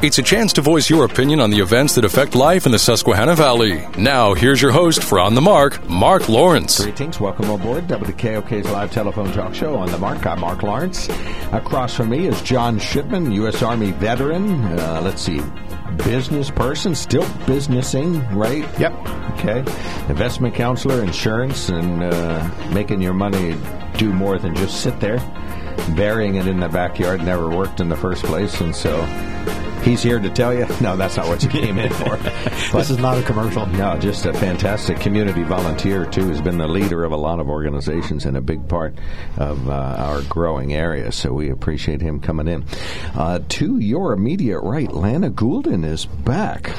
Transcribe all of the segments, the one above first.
It's a chance to voice your opinion on the events that affect life in the Susquehanna Valley. Now, here's your host for On the Mark, Mark Lawrence. Greetings. Welcome aboard WKOK's live telephone talk show on the Mark. I'm Mark Lawrence. Across from me is John Shipman, U.S. Army veteran. Uh, let's see, business person, still businessing, right? Yep. Okay. Investment counselor, insurance, and uh, making your money do more than just sit there. Burying it in the backyard never worked in the first place, and so he's here to tell you. No, that's not what you came in for. this is not a commercial. No, just a fantastic community volunteer too. Has been the leader of a lot of organizations and a big part of uh, our growing area. So we appreciate him coming in. Uh, to your immediate right, Lana Goulden is back.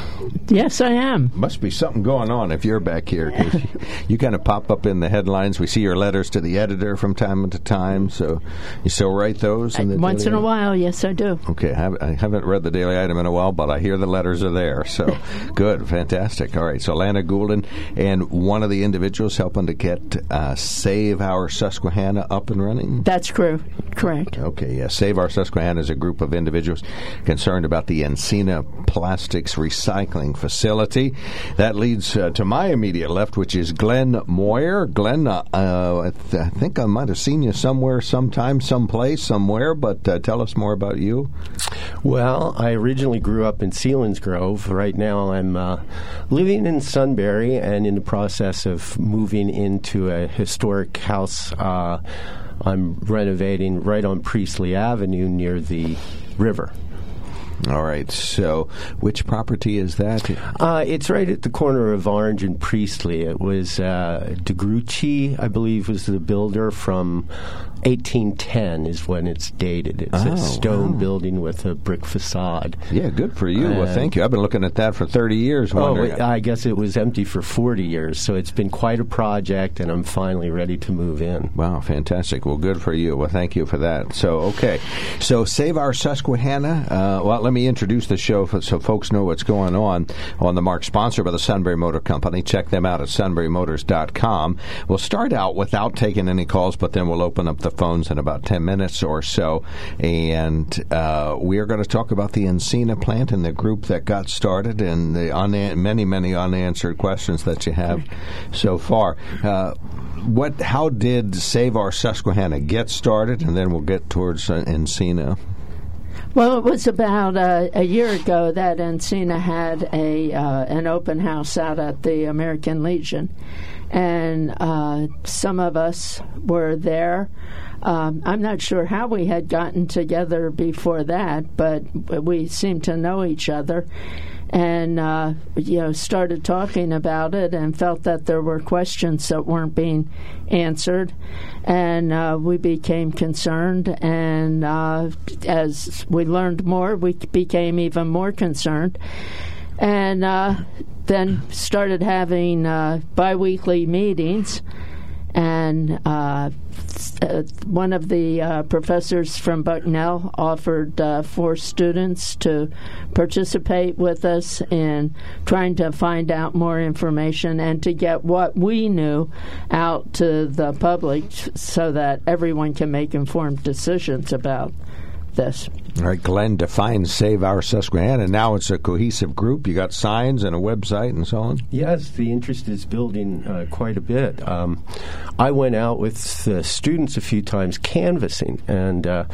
Yes, I am. Must be something going on if you're back here. 'cause you, you kind of pop up in the headlines. We see your letters to the editor from time to time. So you still write those? In the Once Daily in a while, yes, I do. Okay, I haven't, I haven't read the Daily Item in a while, but I hear the letters are there. So good, fantastic. All right, so Lana Goulden and one of the individuals helping to get uh, Save Our Susquehanna up and running. That's true. Correct. Okay, yeah. Save Our Susquehanna is a group of individuals concerned about the Encina Plastics Recycling Facility. That leads uh, to my immediate left, which is Glenn Moyer. Glenn, uh, uh, I, th- I think I might have seen you somewhere, sometime, someplace, somewhere, but uh, tell us more about you. Well, I originally grew up in Sealands Selinsgrove. Right now, I'm uh, living in Sunbury and in the process of moving into a historic house. Uh, I'm renovating right on Priestley Avenue near the river. All right, so which property is that? Uh, it's right at the corner of Orange and Priestley. It was uh, DeGrucci, I believe, was the builder from 1810 is when it's dated. It's Oh, a stone wow. building with a brick facade. Yeah, good for you. well, thank you. I've been looking at that for 30 years. Oh, wondering- wait, I guess it was empty for 40 years, so it's been quite a project, and I'm finally ready to move in. Wow, fantastic. Well, good for you. Well, thank you for that. So, okay. So, Save Our Susquehanna. Uh, well, let me introduce the show so folks know what's going on on the Mark, sponsored by the Sunbury Motor Company. Check them out at sunburymotors.com. We'll start out without taking any calls, but then we'll open up the phones in about 10 minutes or so. And uh, we are going to talk about the Encina plant and the group that got started and the many, many unanswered questions that you have so far. Uh, what? How did Save Our Susquehanna get started, and then we'll get towards uh, Encina. Well, it was about uh, a year ago that Encina had a uh, an open house out at the American Legion, and uh, some of us were there. Um, I'm not sure how we had gotten together before that, but we seemed to know each other, and uh, you know started talking about it, and felt that there were questions that weren't being answered, and uh, we became concerned. And uh, as we learned more, we became even more concerned, and uh, then started having uh, biweekly meetings. And uh, one of the uh, professors from Bucknell offered uh, students to participate with us in trying to find out more information and to get what we knew out to the public so that everyone can make informed decisions about this. All right, Glenn defines Save Our Susquehanna. Now it's a cohesive group. You got signs and a website and so on. Yes, the interest is building uh, quite a bit. Um, I went out with the students a few times canvassing, and uh,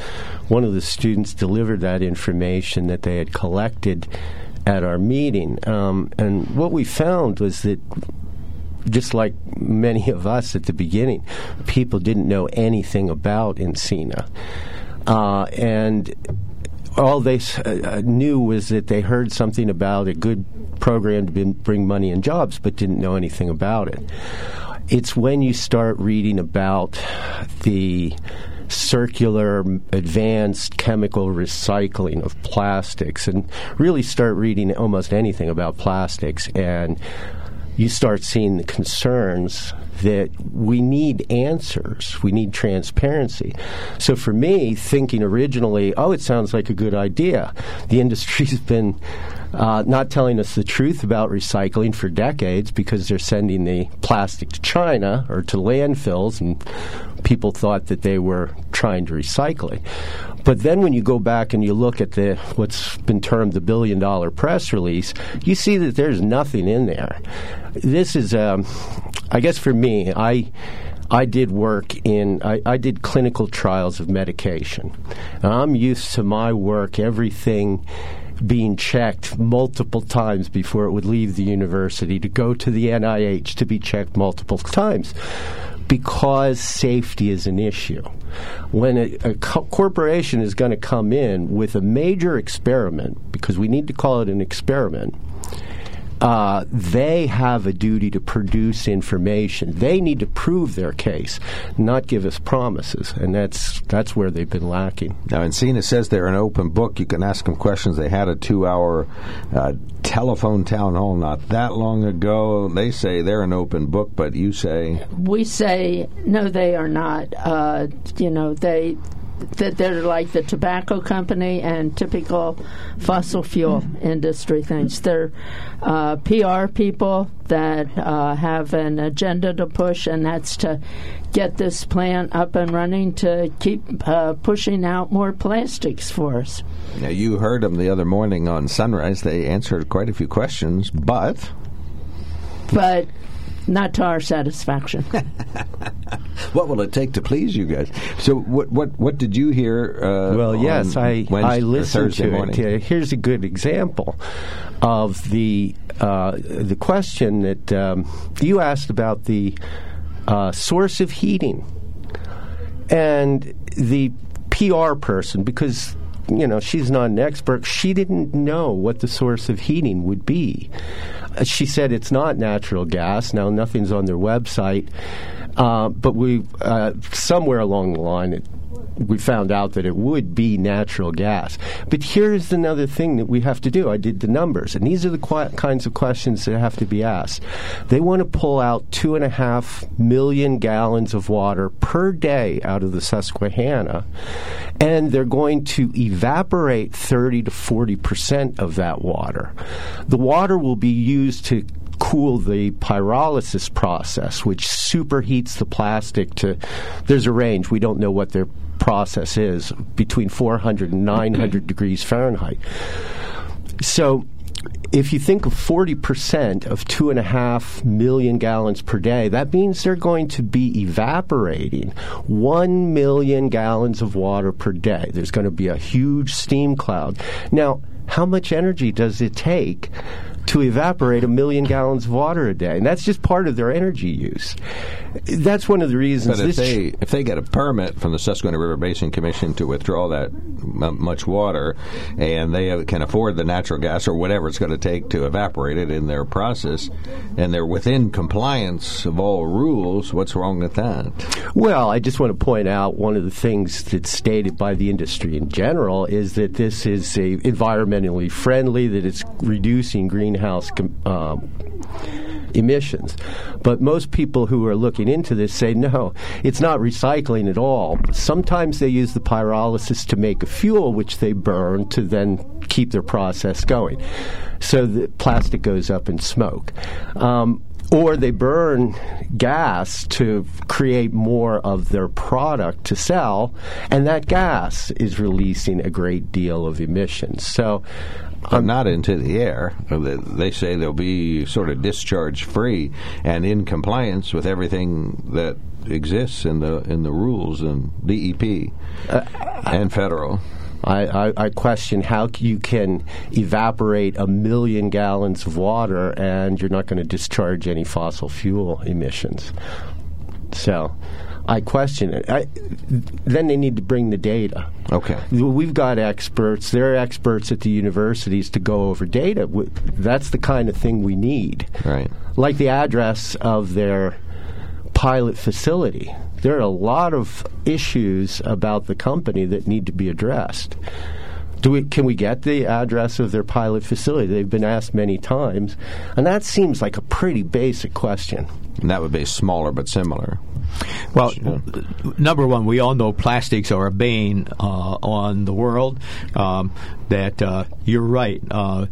one of the students delivered that information that they had collected at our meeting. Um, and what we found was that just like many of us at the beginning, people didn't know anything about Encina. Uh, and all they uh, knew was that they heard something about a good program to bring money and jobs, but didn't know anything about it. It's when you start reading about the circular advanced chemical recycling of plastics and really start reading almost anything about plastics and you start seeing the concerns that we need answers. We need transparency. So for me, thinking originally, oh, it sounds like a good idea. The industry's been uh, not telling us the truth about recycling for decades because they're sending the plastic to China or to landfills, and people thought that they were trying to recycle it. But then when you go back and you look at the what's been termed the billion dollar press release, you see that there's nothing in there. This is, um, I guess, for me, I. I did work in, I, I, did clinical trials of medication. I'm used to my work, everything being checked multiple times before it would leave the university, to go to the NIH to be checked multiple times because safety is an issue. When a, a co- corporation is going to come in with a major experiment, because we need to call it an experiment, uh, they have a duty to produce information. They need to prove their case, not give us promises, and that's that's where they've been lacking. Now, Encina says they're an open book. You can ask them questions. They had a two-hour uh, telephone town hall not that long ago. They say they're an open book, but you say we say no, they are not. Uh, you know, they that they're like the tobacco company and typical fossil fuel industry things. They're uh, PR people that uh, have an agenda to push, and that's to get this plant up and running to keep uh, pushing out more plastics for us. Now, you heard them the other morning on Sunrise. They answered quite a few questions, but. But not to our satisfaction. what will it take to please you guys? So, what what what did you hear? Uh, well, yes, I Wednesday, I listened to morning? it. Here's a good example of the uh, the question that um, you asked about the uh, source of heating and the PR person because you know, she's not an expert. She didn't know what the source of heating would be. She said it's not natural gas. Now, nothing's on their website. Uh, but we, uh, somewhere along the line, it we found out that it would be natural gas. But here's another thing that we have to do. I did the numbers, and these are the qu- kinds of questions that have to be asked. They want to pull out two and a half million gallons of water per day out of the Susquehanna, and they're going to evaporate 30 to 40 percent of that water. The water will be used to cool the pyrolysis process, which superheats the plastic to. There's a range. We don't know what their process is between 400 and 900 degrees Fahrenheit. So if you think of 40% of two and a half million gallons per day, that means they're going to be evaporating 1 million gallons of water per day. There's going to be a huge steam cloud. Now, how much energy does it take to evaporate a million gallons of water a day, and that's just part of their energy use. That's one of the reasons. But if they if they get a permit from the Susquehanna River Basin Commission to withdraw that m- much water, and they can afford the natural gas or whatever it's going to take to evaporate it in their process, and they're within compliance of all rules, what's wrong with that? Well, I just want to point out one of the things that's stated by the industry in general is that this is a environmentally friendly, that it's reducing green greenhouse uh, emissions. But most people who are looking into this say no, it's not recycling at all. Sometimes they use the pyrolysis to make a fuel, which they burn to then keep their process going. So the plastic goes up in smoke. Um, or they burn gas to create more of their product to sell, and that gas is releasing a great deal of emissions. So but not into the air. They say they'll be sort of discharge free and in compliance with everything that exists in the in the rules and DEP uh, and federal. I, I, I, question how you can evaporate a million gallons of water and you're not going to discharge any fossil fuel emissions. So I question it. I, then they need to bring the data. Okay. We've got experts. There are experts at the universities to go over data. That's the kind of thing we need. Right. Like the address of their pilot facility. There are a lot of issues about the company that need to be addressed. Do we, can we get the address of their pilot facility? They've been asked many times, and that seems like a pretty basic question. And that would be smaller but similar. Well, number one, we all know plastics are a bane uh, on the world. Um, that uh, you're right. Uh,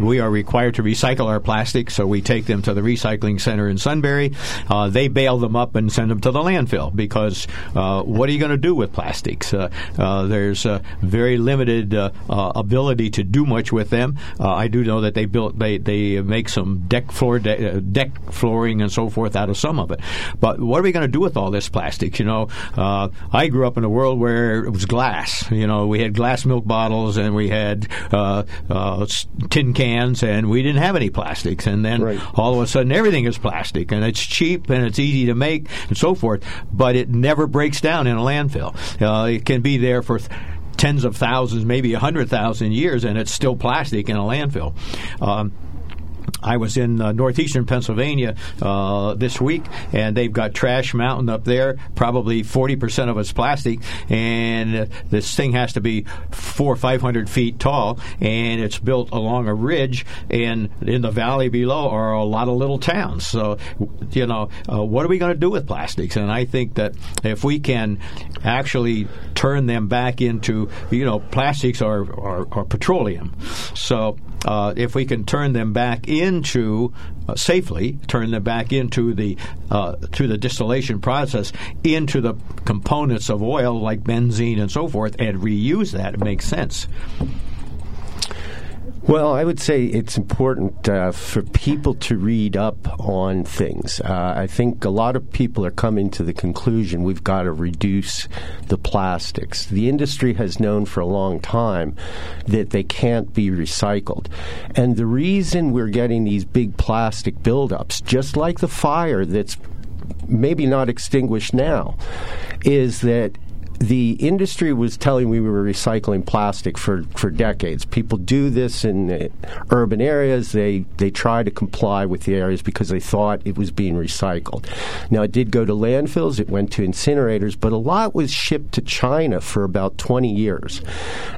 we are required to recycle our plastics, so we take them to the recycling center in Sunbury. Uh, they bale them up and send them to the landfill because uh, what are you going to do with plastics? Uh, uh there's very limited uh, uh, ability to do much with them. I do know that they built they they make some deck floor de- deck flooring and so forth out of some of it. But what are we going to do with all this plastic? You know, I grew up in a world where it was glass. You know, we had glass milk bottles and we had tin tin cans, and we didn't have any plastics. And then right. all of a sudden, everything is plastic, and it's cheap and it's easy to make and so forth. But it never breaks down in a landfill. Uh, it can be there for. Th- tens of thousands, maybe a hundred thousand years, and it's still plastic in a landfill. Um, I was in uh, northeastern Pennsylvania uh, this week, and they've got Trash Mountain up there. Probably 40% of it's plastic, and uh, this thing has to be four or 500 feet tall, and it's built along a ridge, and in the valley below are a lot of little towns. So, you know, uh, what are we going to do with plastics? And I think that if we can actually turn them back into, you know, plastics or, are, are petroleum. So uh, if we can turn them back into uh, safely, turn them back into the uh, to the distillation process into the components of oil like benzene and so forth, and reuse that, it makes sense. Well, I would say it's important uh, for people to read up on things. Uh, I think a lot of people are coming to the conclusion we've got to reduce the plastics. The industry has known for a long time that they can't be recycled. And the reason we're getting these big plastic buildups, just like the fire that's maybe not extinguished now, is that the industry was telling we were recycling plastic for, for decades. People do this in uh, urban areas. They they try to comply with the areas because they thought it was being recycled. Now it did go to landfills. It went to incinerators, but a lot was shipped to China for about 20 years.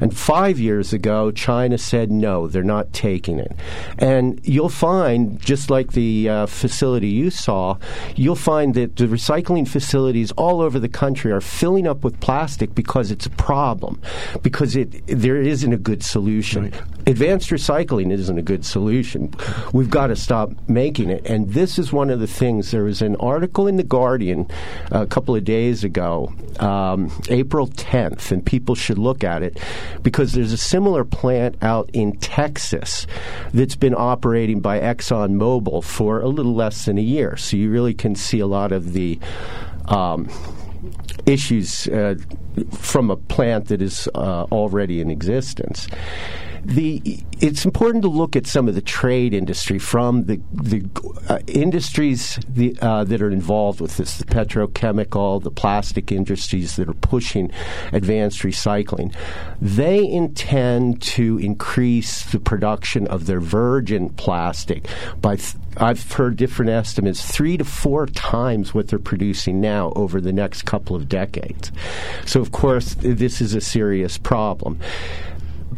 And five years ago, China said no, they're not taking it. And you'll find, just like the uh, facility you saw, you'll find that the recycling facilities all over the country are filling up with plastic because it's a problem, because it there isn't a good solution. Right. Advanced recycling isn't a good solution. We've got to stop making it. And this is one of the things. There was an article in The Guardian a couple of days ago, um, April 10th, and people should look at it because there's a similar plant out in Texas that's been operating by ExxonMobil for a little less than a year. So you really can see a lot of the. Um, issues uh, from a plant that is uh, already in existence the it's important to look at some of the trade industry from the the uh, industries the, uh, that are involved with this, the petrochemical, the plastic industries that are pushing advanced recycling. They intend to increase the production of their virgin plastic by. Th- I've heard different estimates, three to four times what they're producing now over the next couple of decades. So, of course, this is a serious problem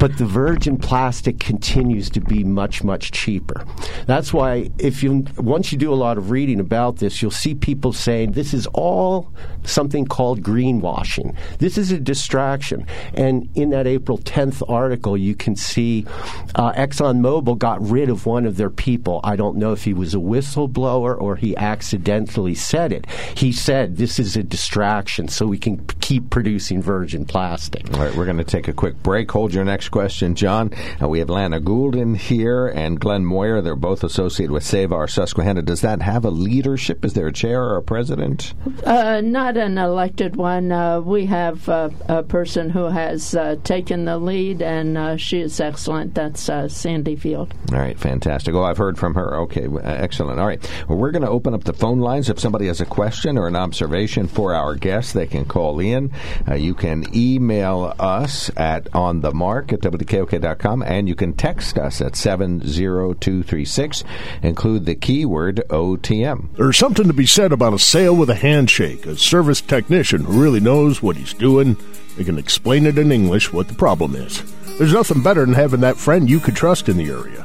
but the virgin plastic continues to be much much cheaper. That's why if you once you do a lot of reading about this, you'll see people saying this is all something called greenwashing. This is a distraction. And in that April 10th article, you can see uh, ExxonMobil got rid of one of their people. I don't know if he was a whistleblower or he accidentally said it. He said this is a distraction so we can keep producing virgin plastic. All right, we're going to take a quick break. Hold your next question, John. Uh, we have Lana Goulden here and Glenn Moyer. They're both associated with Save Our Susquehanna. Does that have a leadership? Is there a chair or a president? Uh, not an elected one. Uh, we have uh, a person who has uh, taken the lead, and uh, she is excellent. That's Sandy Field. All right, fantastic. Oh, I've heard from her. Okay, excellent. All right. Well, we're going to open up the phone lines. If somebody has a question or an observation for our guests, they can call in. you can email us at on the mark at and you can text us at 70236. Include the keyword OTM. There's something to be said about a sale with a handshake, a service technician who really knows what he's doing. They can explain it in English what the problem is. There's nothing better than having that friend you could trust in the area.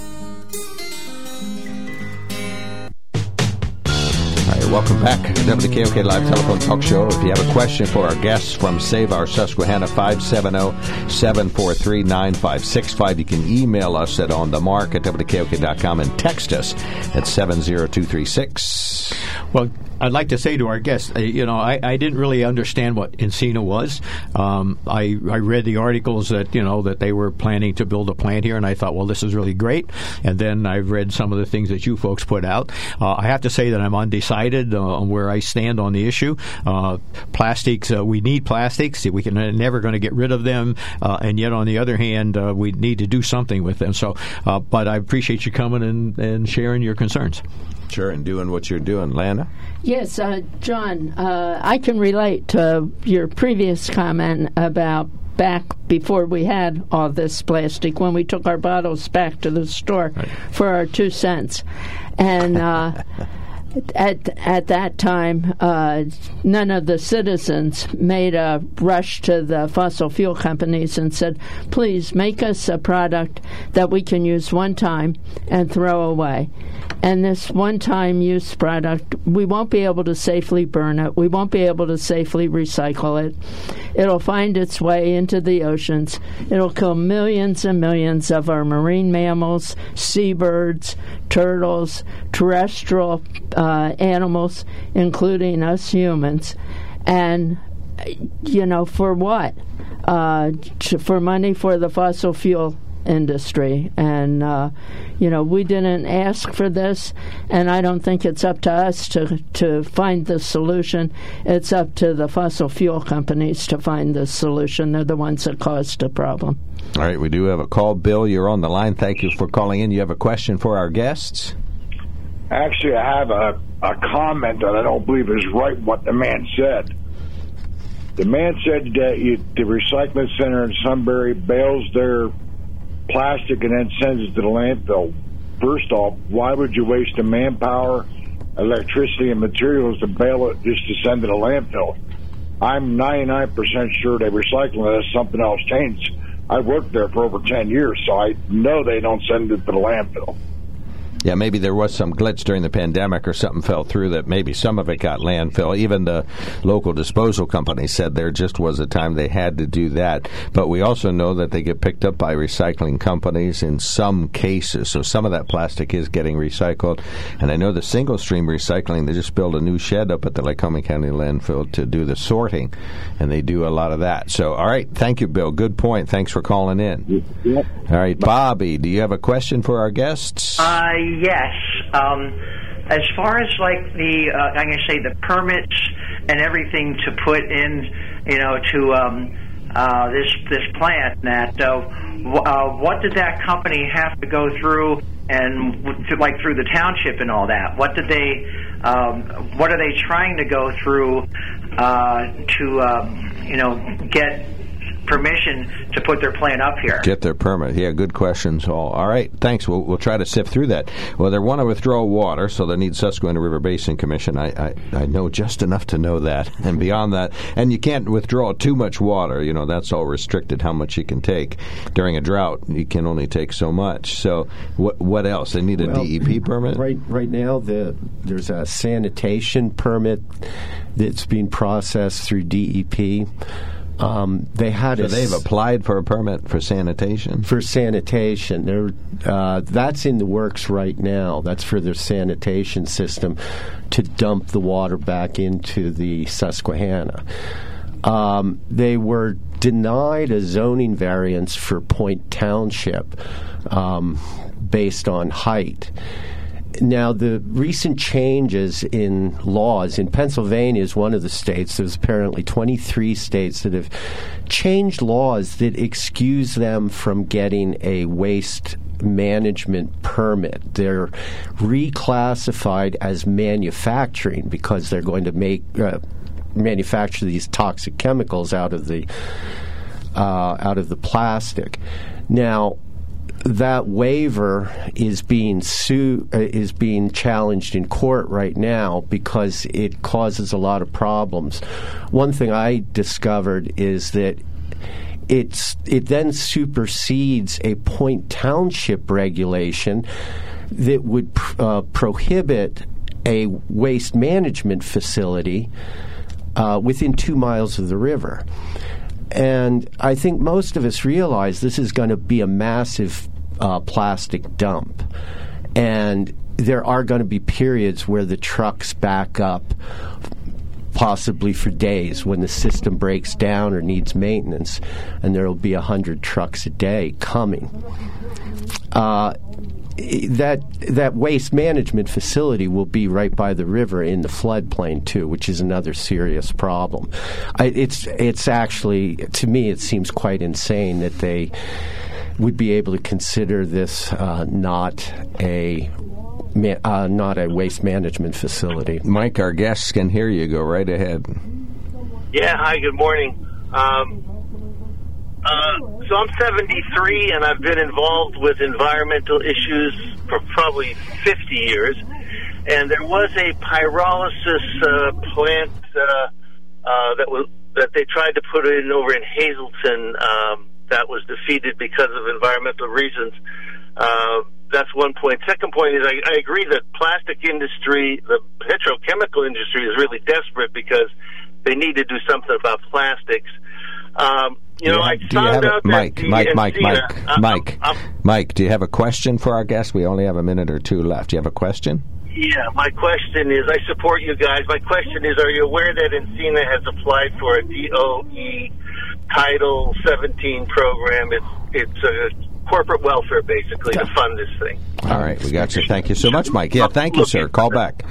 Welcome back. WKOK Live Telephone Talk Show. If you have a question for our guests from Save Our Susquehanna, 570-743-9565. You can email us at onthemark at WKOK.com and text us at 70236. Well, I'd like to say to our guests, uh, you know, I, I, didn't really understand what Encina was. Um, I, I read the articles that, you know, that they were planning to build a plant here, and I thought, well, this is really great. And then I've read some of the things that you folks put out. Uh, I have to say that I'm undecided uh, on where I stand on the issue. Uh, plastics, uh, we need plastics. We can uh, never going to get rid of them. and yet, on the other hand, we need to do something with them. So, but I appreciate you coming and, and sharing your concerns. Sure, and doing what you're doing. Lana? Yes, uh, John, uh, I can relate to your previous comment about back before we had all this plastic when we took our bottles back to the store right. for our two cents. And uh, at at that time, uh, none of the citizens made a rush to the fossil fuel companies and said, "Please make us a product that we can use one time and throw away." And this one-time use product, we won't be able to safely burn it. We won't be able to safely recycle it. It'll find its way into the oceans. It'll kill millions and millions of our marine mammals, seabirds, turtles, terrestrial uh, animals, including us humans. And, you know, for what? Uh, for money for the fossil fuel industry. And, uh, you know, we didn't ask for this, and I don't think it's up to us to, to find the solution. It's up to the fossil fuel companies to find the solution. They're the ones that caused the problem. All right, we do have a call. Bill, you're on the line. Thank you for calling in. You have a question for our guests? Actually, I have a, a comment that I don't believe is right what the man said. The man said that you, the recycling center in Sunbury bales their plastic and then sends it to the landfill. First off, why would you waste the manpower, electricity, and materials to bale it just to send it to landfill? I'm 99% sure they recycle it unless something else changed. I worked there for over 10 years, so I know they don't send it to the landfill. Yeah, maybe there was some glitch during the pandemic or something fell through that maybe some of it got landfill. Even the local disposal company said there just was a time they had to do that. But we also know that they get picked up by recycling companies in some cases. So some of that plastic is getting recycled. And I know the single stream recycling, they just built a new shed up at the Lycoming County landfill to do the sorting. And they do a lot of that. So, all right. Thank you, Bill. Good point. Thanks for calling in. Yep. All right. Bobby, do you have a question for our guests? Uh, yes. Um, as far as like the, uh, I'm going to say the permits and everything to put in, you know, to um, uh, this this plant, that uh, w- uh, what did that company have to go through and to, like through the township and all that? What did they, um, what are they trying to go through uh, to, um, you know, get permission to put their plant up here. Get their permit. Yeah, good questions all. All right, thanks. We'll, we'll try to sift through that. Well, they want to withdraw water, so they need Susquehanna River Basin Commission. I, I, I know just enough to know that. And beyond that, and you can't withdraw too much water. You know, that's all restricted how much you can take. During a drought, you can only take so much. So what, what else? They need a well, DEP permit? Right, right now, the, there's a sanitation permit that's being processed through DEP. Um, they had So a they've applied for a permit for sanitation. for sanitation. They're, uh, that's in the works right now. That's for their sanitation system to dump the water back into the Susquehanna. Um, they were denied a zoning variance for Point Township um, based on height. Now, the recent changes in laws in Pennsylvania is one of the states. There's apparently 23 states that have changed laws that excuse them from getting a waste management permit. They're reclassified as manufacturing because they're going to make uh, manufacture these toxic chemicals out of the uh, out of the plastic. Now, that waiver is being su- uh, is being challenged in court right now because it causes a lot of problems. One thing I discovered is that it's it then supersedes a Point Township regulation that would pr- uh, prohibit a waste management facility uh, within two miles of the river. And I think most of us realize this is going to be a massive uh, plastic dump. And there are going to be periods where the trucks back up, possibly for days, when the system breaks down or needs maintenance. And there will be 100 trucks a day coming. Uh, that that waste management facility will be right by the river in the floodplain too, which is another serious problem. I, it's it's actually to me it seems quite insane that they would be able to consider this uh, not a ma- uh, not a waste management facility. Mike, our guests can hear you. Go right ahead. Yeah, hi, good morning. Um, uh, so I'm 73 and I've been involved with environmental issues for probably 50 years. And there was a pyrolysis uh, plant uh, uh, that was that they tried to put in over in Hazleton um, that was defeated because of environmental reasons. Uh, that's one point. Second point is I, I agree that plastic industry, the petrochemical industry, is really desperate because they need to do something about plastics. Um, you know, I have- do you found have a- out that Mike, Mike, Mike, Mike, uh, Mike, uh, Mike. Do you have a question for our guest? We only have a minute or two left. Do you have a question? Yeah, my question is, I support you guys. My question is, are you aware that Encina has applied for a DOE Title 17 program? It's it's a corporate welfare basically to fund this thing. All right, we got you. Thank you so much, Mike. Yeah, thank you, sir. Call back.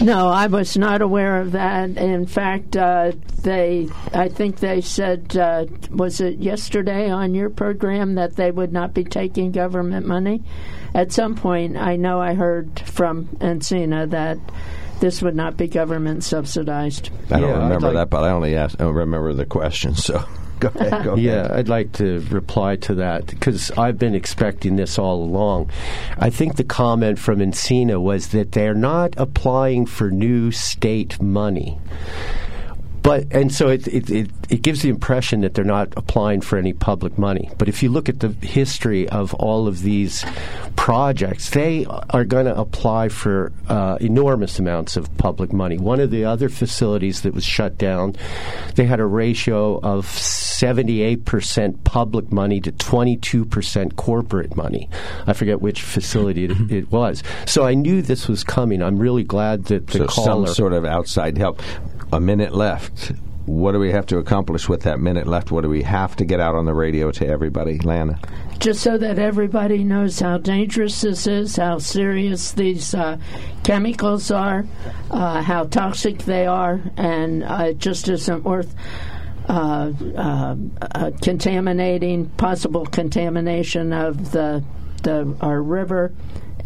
No, I was not aware of that. In fact, uh, they, I think they said, uh, was it yesterday on your program that they would not be taking government money? At some point, I know I heard from Encina that this would not be government subsidized. I don't Yeah, remember like- that, but I only asked, I don't remember the question. So go ahead. Go Yeah, ahead. I'd like to reply to that because I've been expecting this all along. I think the comment from Encina was that they're not applying for new state money. But and so it, it, it, it gives the impression that they're not applying for any public money. But if you look at the history of all of these projects, they are going to apply for uh, enormous amounts of public money. One of the other facilities that was shut down, they had a ratio of 78% public money to 22% corporate money. I forget which facility it, it was. So I knew this was coming. I'm really glad that the So caller some sort of outside help. A minute left. What do we have to accomplish with that minute left? What do we have to get out on the radio to everybody, Lana? just so that everybody knows how dangerous this is, how serious these uh, chemicals are, uh, how toxic they are, and uh, it just isn't worth uh, uh, uh, contaminating, possible contamination of the the our river.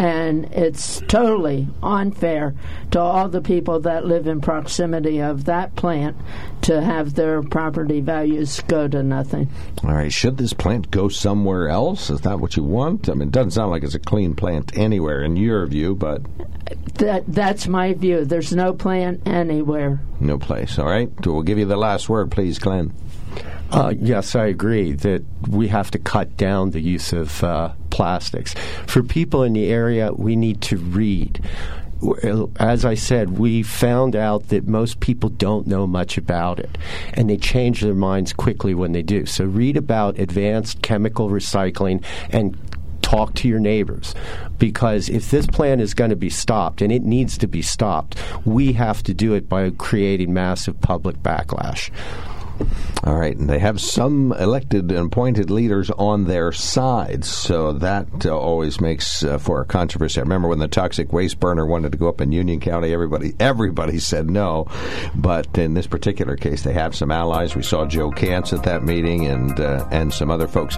And it's totally unfair to all the people that live in proximity of that plant to have their property values go to nothing. All right. Should this plant go somewhere else? Is that what you want? I mean, it doesn't sound like it's a clean plant anywhere in your view, but That that's my view. There's no plant anywhere. no place. All right. We'll give you the last word, please, Glenn. Uh, yes, I agree that we have to cut down the use of uh, plastics. For people in the area, we need to read. as I said, we found out that most people don't know much about it, and they change their minds quickly when they do. So read about advanced chemical recycling and talk to your neighbors because if this plan is going to be stopped and it needs to be stopped, we have to do it by creating massive public backlash. All right, and they have some elected and appointed leaders on their side, so that uh, always makes uh, for a controversy. I remember when the toxic waste burner wanted to go up in Union County, everybody everybody said no, but in this particular case, they have some allies. We saw Joe Kantz at that meeting, and uh, and some other folks.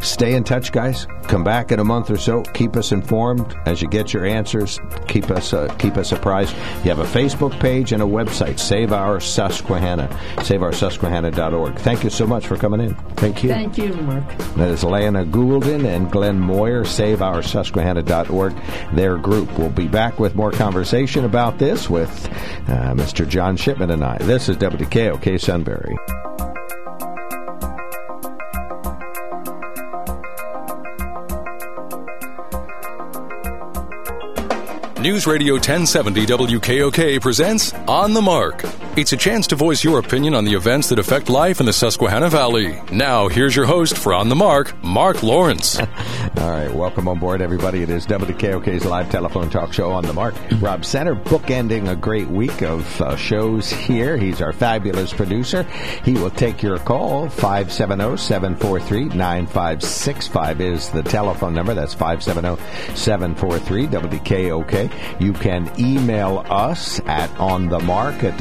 Stay in touch, guys. Come back in a month or so. Keep us informed as you get your answers. Keep us uh, keep us apprised. You have a Facebook page and a website. Save our Susquehanna. Save our Susquehanna Thank you so much for coming in. Thank you. Thank you, Mark. That is Lana Goulden and Glenn Moyer, SaveOurSusquehanna.org, their group. We'll be back with more conversation about this with uh, Mr. John Shipman and I. This is WKOK Sunbury. News Radio 1070 WKOK presents On the Mark. It's a chance to voice your opinion on the events that affect life in the Susquehanna Valley. Now, here's your host for On the Mark, Mark Lawrence. All right, welcome on board, everybody. It is WKOK's live telephone talk show On the Mark. Rob Center bookending a great week of uh, shows here. He's our fabulous producer. He will take your call. 570 743 9565 is the telephone number. That's 570 743 WKOK. You can email us at onthemark at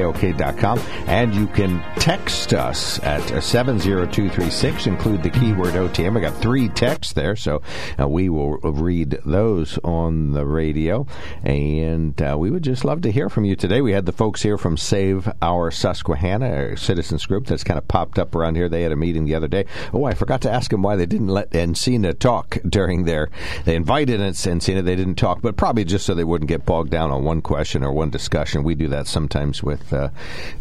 wkok.com and you can text us at 70236. Include the keyword OTM. I got three texts there, so uh, we will read those on the radio. And uh, we would just love to hear from you today. We had the folks here from Save Our Susquehanna, a citizens group that's kind of popped up around here. They had a meeting the other day. Oh, I forgot to ask them why they didn't let Encina talk during their. They invited Encina, they didn't talk, but probably just so they wouldn't get bogged down on one question or one discussion. We do that sometimes with uh,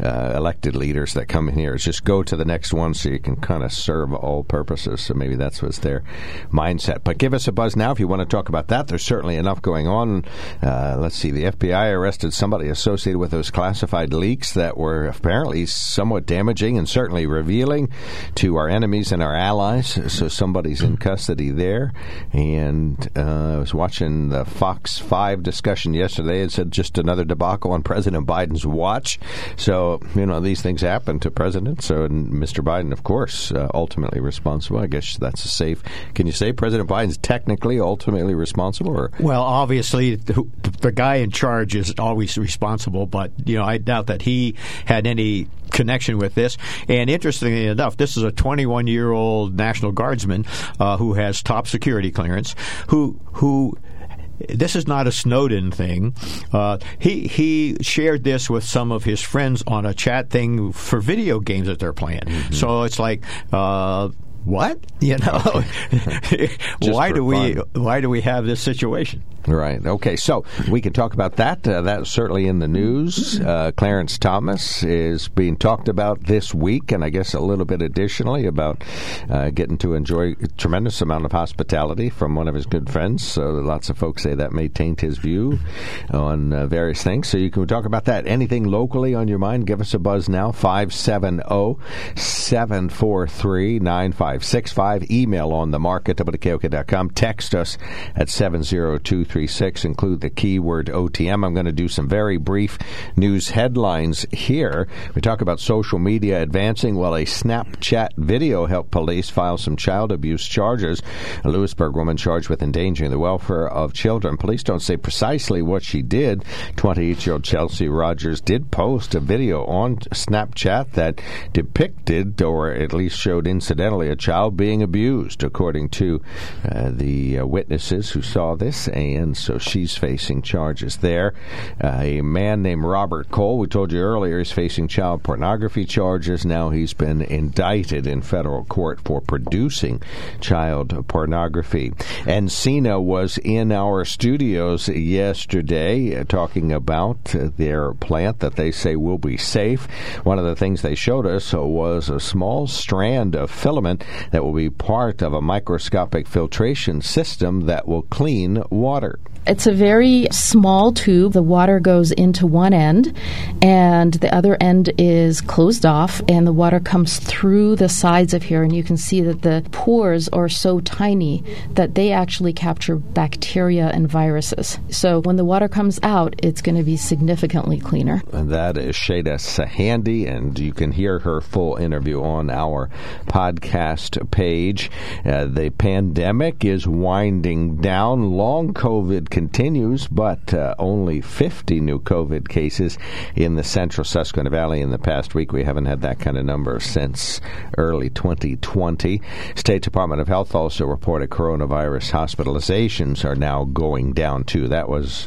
uh, elected leaders that come in here. It's just go to the next one so you can kind of serve all purposes. So maybe that's what's their mindset. But give us a buzz now if you want to talk about that. There's certainly enough going on. Uh, let's see. The FBI arrested somebody associated with those classified leaks that were apparently somewhat damaging and certainly revealing to our enemies and our allies. So somebody's in custody there. And uh, I was watching the Fox 5 discussion yesterday. It said just another debacle on President Biden's watch. So, you know, these things happen to presidents. So, Mr. Biden, of course, uh, ultimately responsible. I guess that's a safe. Can you say President Biden's technically ultimately responsible? Or? Well, obviously, the, the guy in charge is always responsible, but, you know, I doubt that he had any connection with this. And interestingly enough, this is a 21 year old National Guardsman uh, who has top security clearance, who who this is not a Snowden thing. Uh, he he shared this with some of his friends on a chat thing for video games that they're playing. Mm-hmm. So it's like. Uh, what you know? why do we why do we have this situation? Right. Okay. So we can talk about that. Uh, that's certainly in the news. Uh, Clarence Thomas is being talked about this week, and I guess a little bit additionally about uh, getting to enjoy a tremendous amount of hospitality from one of his good friends. So lots of folks say that may taint his view on uh, various things. So you can talk about that. Anything locally on your mind? Give us a buzz now. 570 743 9565. Email on the market, wkok.com. Text us at 702 236. Include the keyword OTM. I'm going to do some very brief news headlines here. We talk about social media advancing while a Snapchat video helped police file some child abuse charges. A Lewisburg woman charged with endangering the welfare of children. Police don't say precisely what she did. 28 year old Chelsea Rogers did post a video on Snapchat that depicted, or at least showed incidentally, a child being abused, according to uh, the uh, witnesses who saw this. And and so she's facing charges there. Uh, a man named Robert Cole, we told you earlier, is facing child pornography charges. Now he's been indicted in federal court for producing child pornography. Encina was in our studios yesterday uh, talking about their plant that they say will be safe. One of the things they showed us was a small strand of filament that will be part of a microscopic filtration system that will clean water. It's a very small tube. The water goes into one end, and the other end is closed off, and the water comes through the sides of here. And you can see that the pores are so tiny that they actually capture bacteria and viruses. So when the water comes out, it's going to be significantly cleaner. And that is Shada Sahandi, and you can hear her full interview on our podcast page. Uh, the pandemic is winding down. Long COVID continues, but uh, only 50 new COVID cases in the central Susquehanna Valley in the past week. We haven't had that kind of number since early 2020. State Department of Health also reported coronavirus hospitalizations are now going down too. That was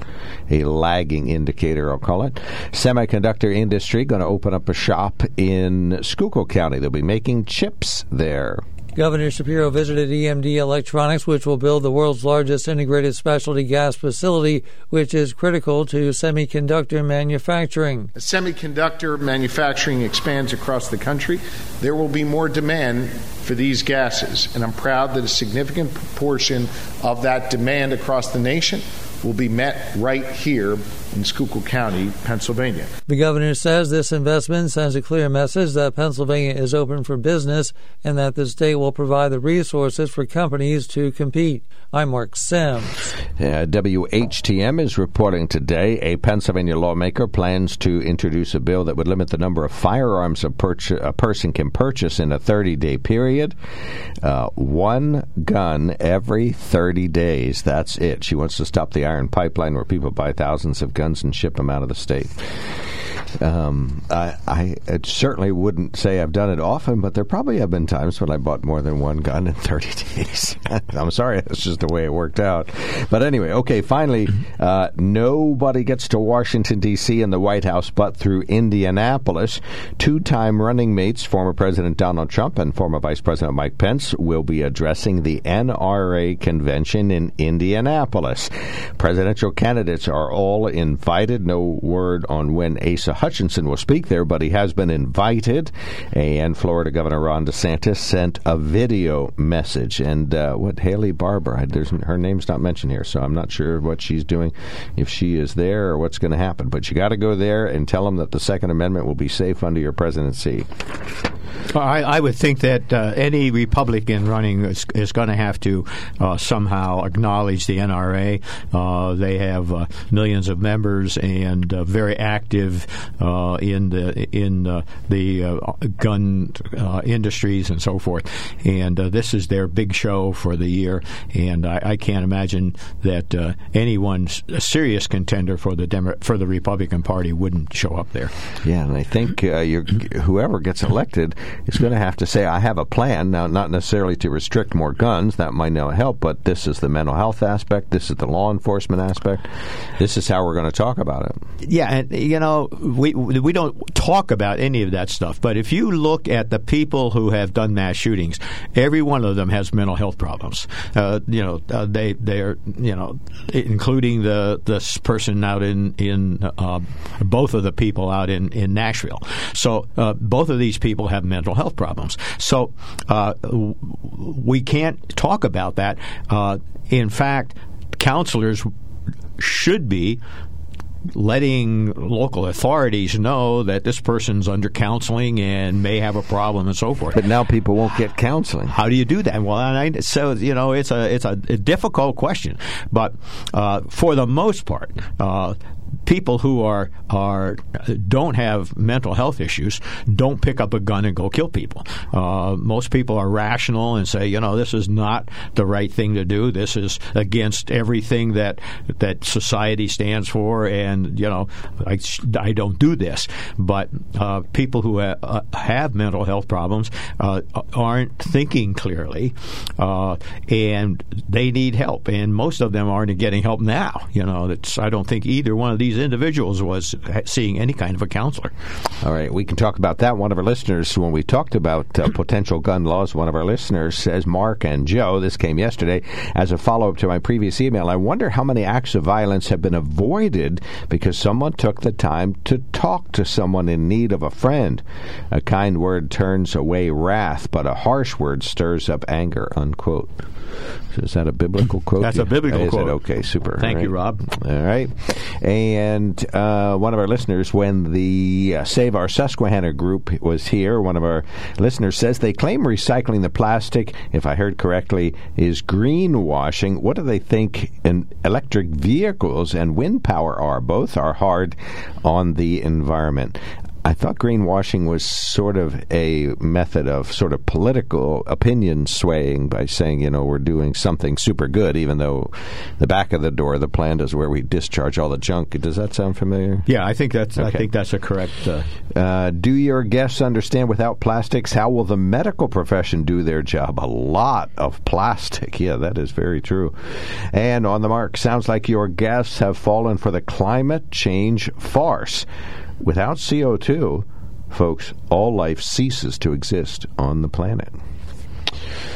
a lagging indicator, I'll call it. Semiconductor industry going to open up a shop in Schuylkill County. They'll be making chips there. Governor Shapiro visited EMD Electronics, which will build the world's largest integrated specialty gas facility, which is critical to semiconductor manufacturing. Semiconductor manufacturing expands across the country, there will be more demand for these gases, and I'm proud that a significant proportion of that demand across the nation will be met right here in Schuylkill County, Pennsylvania. The governor says this investment sends a clear message that Pennsylvania is open for business and that the state will provide the resources for companies to compete. I'm Mark Sims. Uh, WHTM is reporting today a Pennsylvania lawmaker plans to introduce a bill that would limit the number of firearms a, purch- a person can purchase in a 30 day period. Uh, one gun every 30 days. That's it. She wants to stop the iron pipeline where people buy thousands of guns and ship them out of the state. Um, I, I certainly wouldn't say I've done it often, but there probably have been times when I bought more than one gun in 30 days. I'm sorry, that's just the way it worked out. But anyway, okay, finally, uh, nobody gets to Washington, D.C. and the White House but through Indianapolis. Two time running mates, former President Donald Trump and former Vice President Mike Pence, will be addressing the NRA convention in Indianapolis. Presidential candidates are all invited. No word on when Asa Hutchinson will speak there, but he has been invited. And Florida Governor Ron DeSantis sent a video message. And uh, what Haley Barbour, there's her name's not mentioned here, so I'm not sure what she's doing, if she is there or what's going to happen. But you got to go there and tell them that the Second Amendment will be safe under your presidency. I, I, would think that uh, any Republican running is, is going to have to uh, somehow acknowledge the NRA. Uh, they have uh, millions of members and uh, very active uh, in the in uh, the uh, gun uh, industries and so forth. And this is their big show for the year. And I, I can't imagine that anyone a serious contender for the Demo- for the Republican Party wouldn't show up there. Yeah, and I think whoever gets elected is going to have to say, I have a plan. Now, not necessarily to restrict more guns, that might not help, but this is the mental health aspect, this is the law enforcement aspect, this is how we're going to talk about it. Yeah, and, you know, we, we don't talk about any of that stuff, but if you look at the people who have done mass shootings, every one of them has mental health problems. Uh, you know, uh, they, they're, you know, including the this person out in, in uh, both of the people out in, in Nashville. So uh, both of these people have mental health problems. So uh, we can't talk about that. Uh, in fact, counselors should be letting local authorities know that this person's under counseling and may have a problem and so forth. But now people won't get counseling. How do you do that? Well, I, so you know, it's a it's a, a difficult question, but uh, for the most part, uh, people who are are don't have mental health issues don't pick up a gun and go kill people. Uh, most people are rational and say, you know, this is not the right thing to do. This is against everything that that society stands for, and you know, I, I don't do this. But uh, people who ha- uh, have mental health problems uh, aren't thinking clearly, uh, and they need help. And most of them aren't getting help now. You know, I don't think either one of these these individuals was seeing any kind of a counselor. All right, we can talk about that. One of our listeners, when we talked about uh, potential gun laws, one of our listeners says, Mark and Joe, this came yesterday as a follow up to my previous email. I wonder how many acts of violence have been avoided because someone took the time to talk to someone in need of a friend. A kind word turns away wrath, but a harsh word stirs up anger. Unquote. Is that a biblical quote? That's a biblical Is quote. Okay, super. Thank All you. Rob. All right. And uh, one of our listeners, when the uh, Save Our Susquehanna group was here, one of our listeners says they claim recycling the plastic, if I heard correctly, is greenwashing. What do they think in electric vehicles and wind power are? Both are hard on the environment. I thought greenwashing was sort of a method of sort of political opinion swaying by saying, you know, we're doing something super good, even though the back of the door, of the plant is where we discharge all the junk. Does that sound familiar? Yeah, I think that's I think that's a correct. Uh, Uh, do your guests understand without plastics? How will the medical profession do their job? A lot of plastic. Yeah, that is very true. And on the mark, sounds like your guests have fallen for the climate change farce. Without CO2, folks, all life ceases to exist on the planet.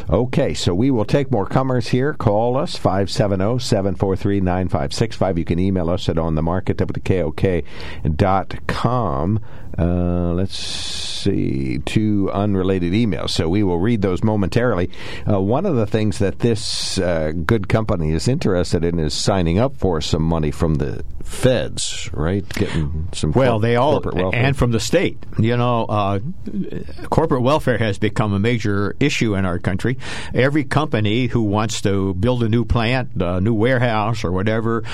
Okay, so we will take more comers here. Call us 570 743 9565. You can email us at onthemarket, wkok.com. Uh, let's see, two unrelated emails. So we will read those momentarily. Uh, one of the things that this uh, good company is interested in is signing up for some money from the feds, right? Getting some well, cor- they all and from the state. You know, uh, corporate welfare has become a major issue in our country. Every company who wants to build a new plant, a new warehouse, or whatever.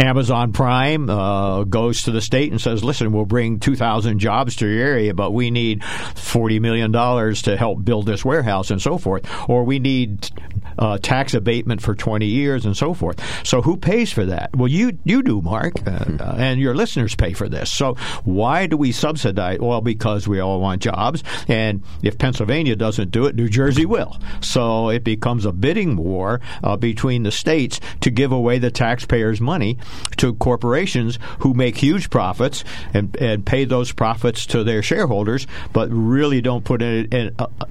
Amazon Prime uh, goes to the state and says, "Listen, we'll bring 2,000 jobs to your area, but we need 40 million dollars to help build this warehouse and so forth, or we need uh, tax abatement for 20 years and so forth." So, who pays for that? Well, you you do, Mark, uh, uh, and your listeners pay for this. So, why do we subsidize? Well, because we all want jobs, and if Pennsylvania doesn't do it, New Jersey will. So, it becomes a bidding war uh, between the states to give away the taxpayers' money to corporations who make huge profits and, and pay those profits to their shareholders, but really don't put any,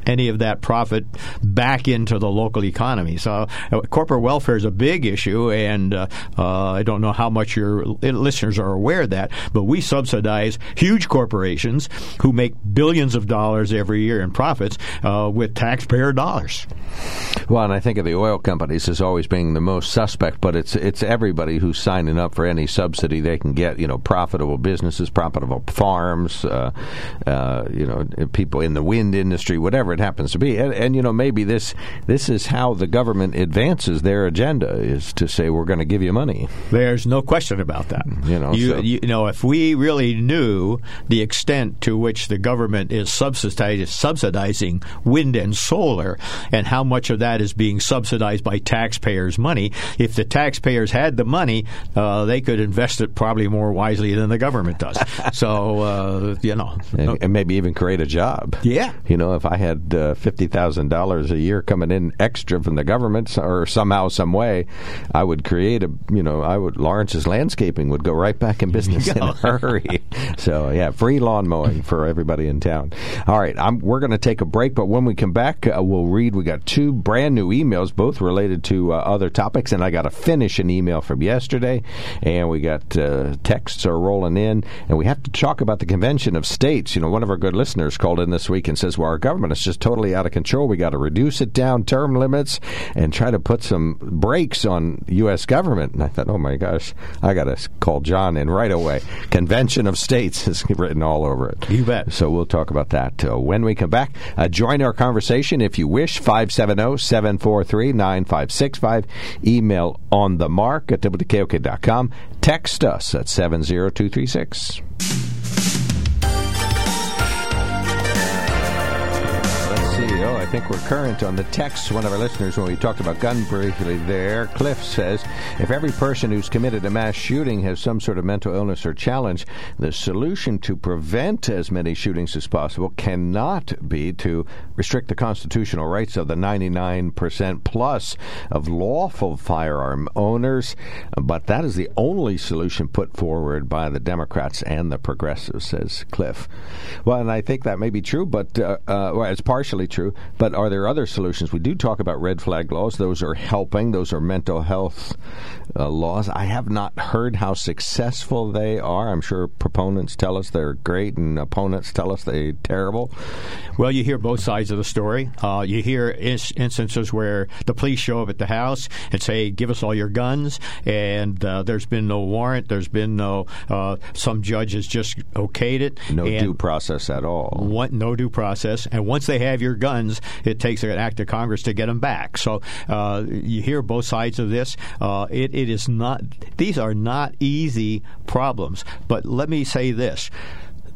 any, uh, of that profit back into the local economy. So uh, corporate welfare is a big issue, and uh, uh, I don't know how much your listeners are aware of that, but we subsidize huge corporations who make billions of dollars every year in profits uh, with taxpayer dollars. Well, and I think of the oil companies as always being the most suspect, but it's it's everybody who's signing up for any subsidy they can get. You know, profitable businesses, profitable farms, uh, uh, you know, people in the wind industry, whatever it happens to be. And, and you know, maybe this this is how the government advances their agenda is to say we're going to give you money. There's no question about that. You know, you, so- you know, if we really knew the extent to which the government is subsidizing, subsidizing wind and solar, and how much of that is being subsidized by taxpayers' money, if the taxpayers had the money, uh, they could invest it probably more wisely than the government does. so, uh, you know, and, and maybe even create a job. Yeah. You know, if I had uh, fifty thousand dollars a year coming in extra from the government, or somehow, some way, I would create a. You know, I would Lawrence's landscaping would go right back in business in a hurry. So yeah, free lawn mowing for everybody in town. All right, I'm, we're going to take a break, but when we come back, uh, we'll read. We got two brand new emails, both related to uh, other topics, and I got to finish an email from yesterday, and we got uh, texts are rolling in, and we have to talk about the convention of states. You know, one of our good listeners called in this week and says, "Well, our government is just totally out of control. We got to reduce it down, term limits, and try to put some brakes on U.S. government." And I thought, "Oh my gosh, I got to call John in right away." Convention of States is written all over it. You bet. So we'll talk about that uh, when we come back. Uh, join our conversation if you wish. 570-743-9565. Email on the mark at wkok.com. Text us at 70236. I think we're current on the text. One of our listeners, when we talked about gun briefly there, Cliff says if every person who's committed a mass shooting has some sort of mental illness or challenge, the solution to prevent as many shootings as possible cannot be to restrict the constitutional rights of the 99% plus of lawful firearm owners. But that is the only solution put forward by the Democrats and the progressives, says Cliff. Well, and I think that may be true, but uh, uh, well, it's partially true. But are there other solutions? We do talk about red flag laws; those are helping. Those are mental health uh, laws. I have not heard how successful they are. I'm sure proponents tell us they're great, and opponents tell us they're terrible. Well, you hear both sides of the story. Uh, you hear is- instances where the police show up at the house and say, "Give us all your guns," and uh, there's been no warrant. There's been no. Uh, some judge has just okayed it. No due process at all. What, no due process. And once they have your guns, it takes an act of Congress to get them back. So uh, you hear both sides of this. Uh, it, it is not; these are not easy problems. But let me say this.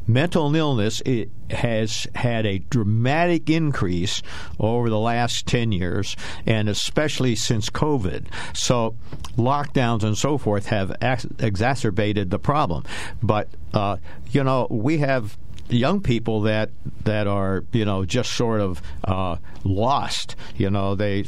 Mental illness has had a dramatic increase over the last 10 years and especially since covid. So lockdowns and so forth have ex- exacerbated the problem. But uh, you know we have young people that that are you know just sort of uh, lost. You know they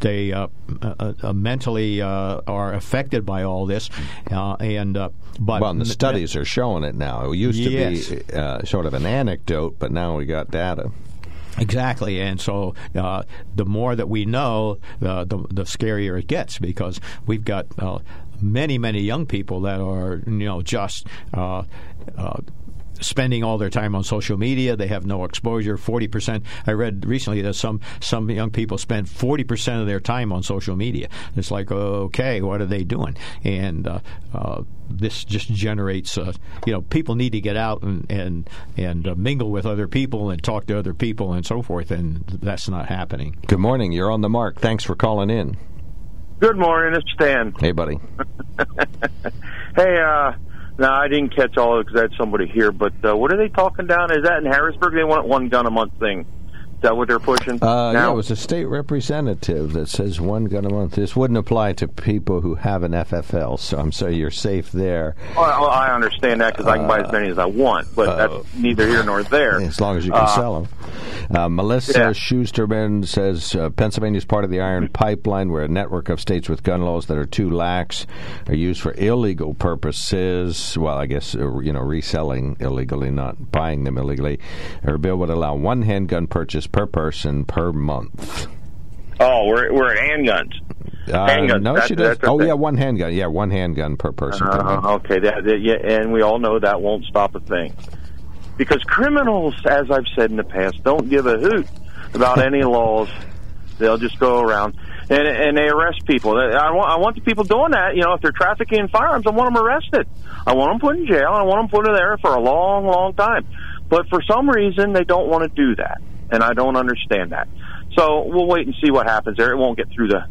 they uh, uh, uh, mentally uh, are affected by all this, uh, and uh, but well, and the studies are showing it now. It used Yes. to be sort of an anecdote, but now we got data. Exactly, and so uh, the more that we know, uh, the the scarier it gets because we've got uh, many many young people that are you know just. Spending all their time on social media, they have no exposure. Forty percent. I read recently that some some young people spend forty percent of their time on social media. It's like, okay, what are they doing? And uh, uh, this just generates, uh, you know, people need to get out and and and uh, mingle with other people and talk to other people and so forth, and that's not happening. Good morning. You're on the mark. Thanks for calling in. Good morning, it's Stan. Hey, buddy. Hey, uh, no, I didn't catch all of it because I had somebody here, but uh, what are they talking down? Is that in Harrisburg? They want one gun a month thing. Is that what they're pushing? Uh, yeah, now? it was a state representative that says one gun a month. This wouldn't apply to people who have an FFL, so I'm sorry you're safe there. Well, I understand that because I can buy as many as I want, but that's neither here nor there. As long as you can Uh, sell them. Uh, Melissa Yeah. Shusterman says uh, Pennsylvania is part of the Iron Pipeline, where a network of states with gun laws that are too lax are used for illegal purposes. Well, I guess uh, you know reselling illegally, not buying them illegally. Our bill would allow one handgun purchase per person per month. Oh, we're we're at handguns. Uh, Handguns, No, that's- she does. Oh, yeah, one handgun. Yeah, one handgun per person. per month. Uh, okay, that, that yeah, and we all know that won't stop a thing because criminals, as I've said in the past, don't give a hoot about any laws. They'll just go around and and they arrest people. I want I want the people doing that. You know, if they're trafficking in firearms, I want them arrested. I want them put in jail. I want them put in there for a long, long time. But for some reason, they don't want to do that, and I don't understand that. So we'll wait and see what happens there. It won't get through the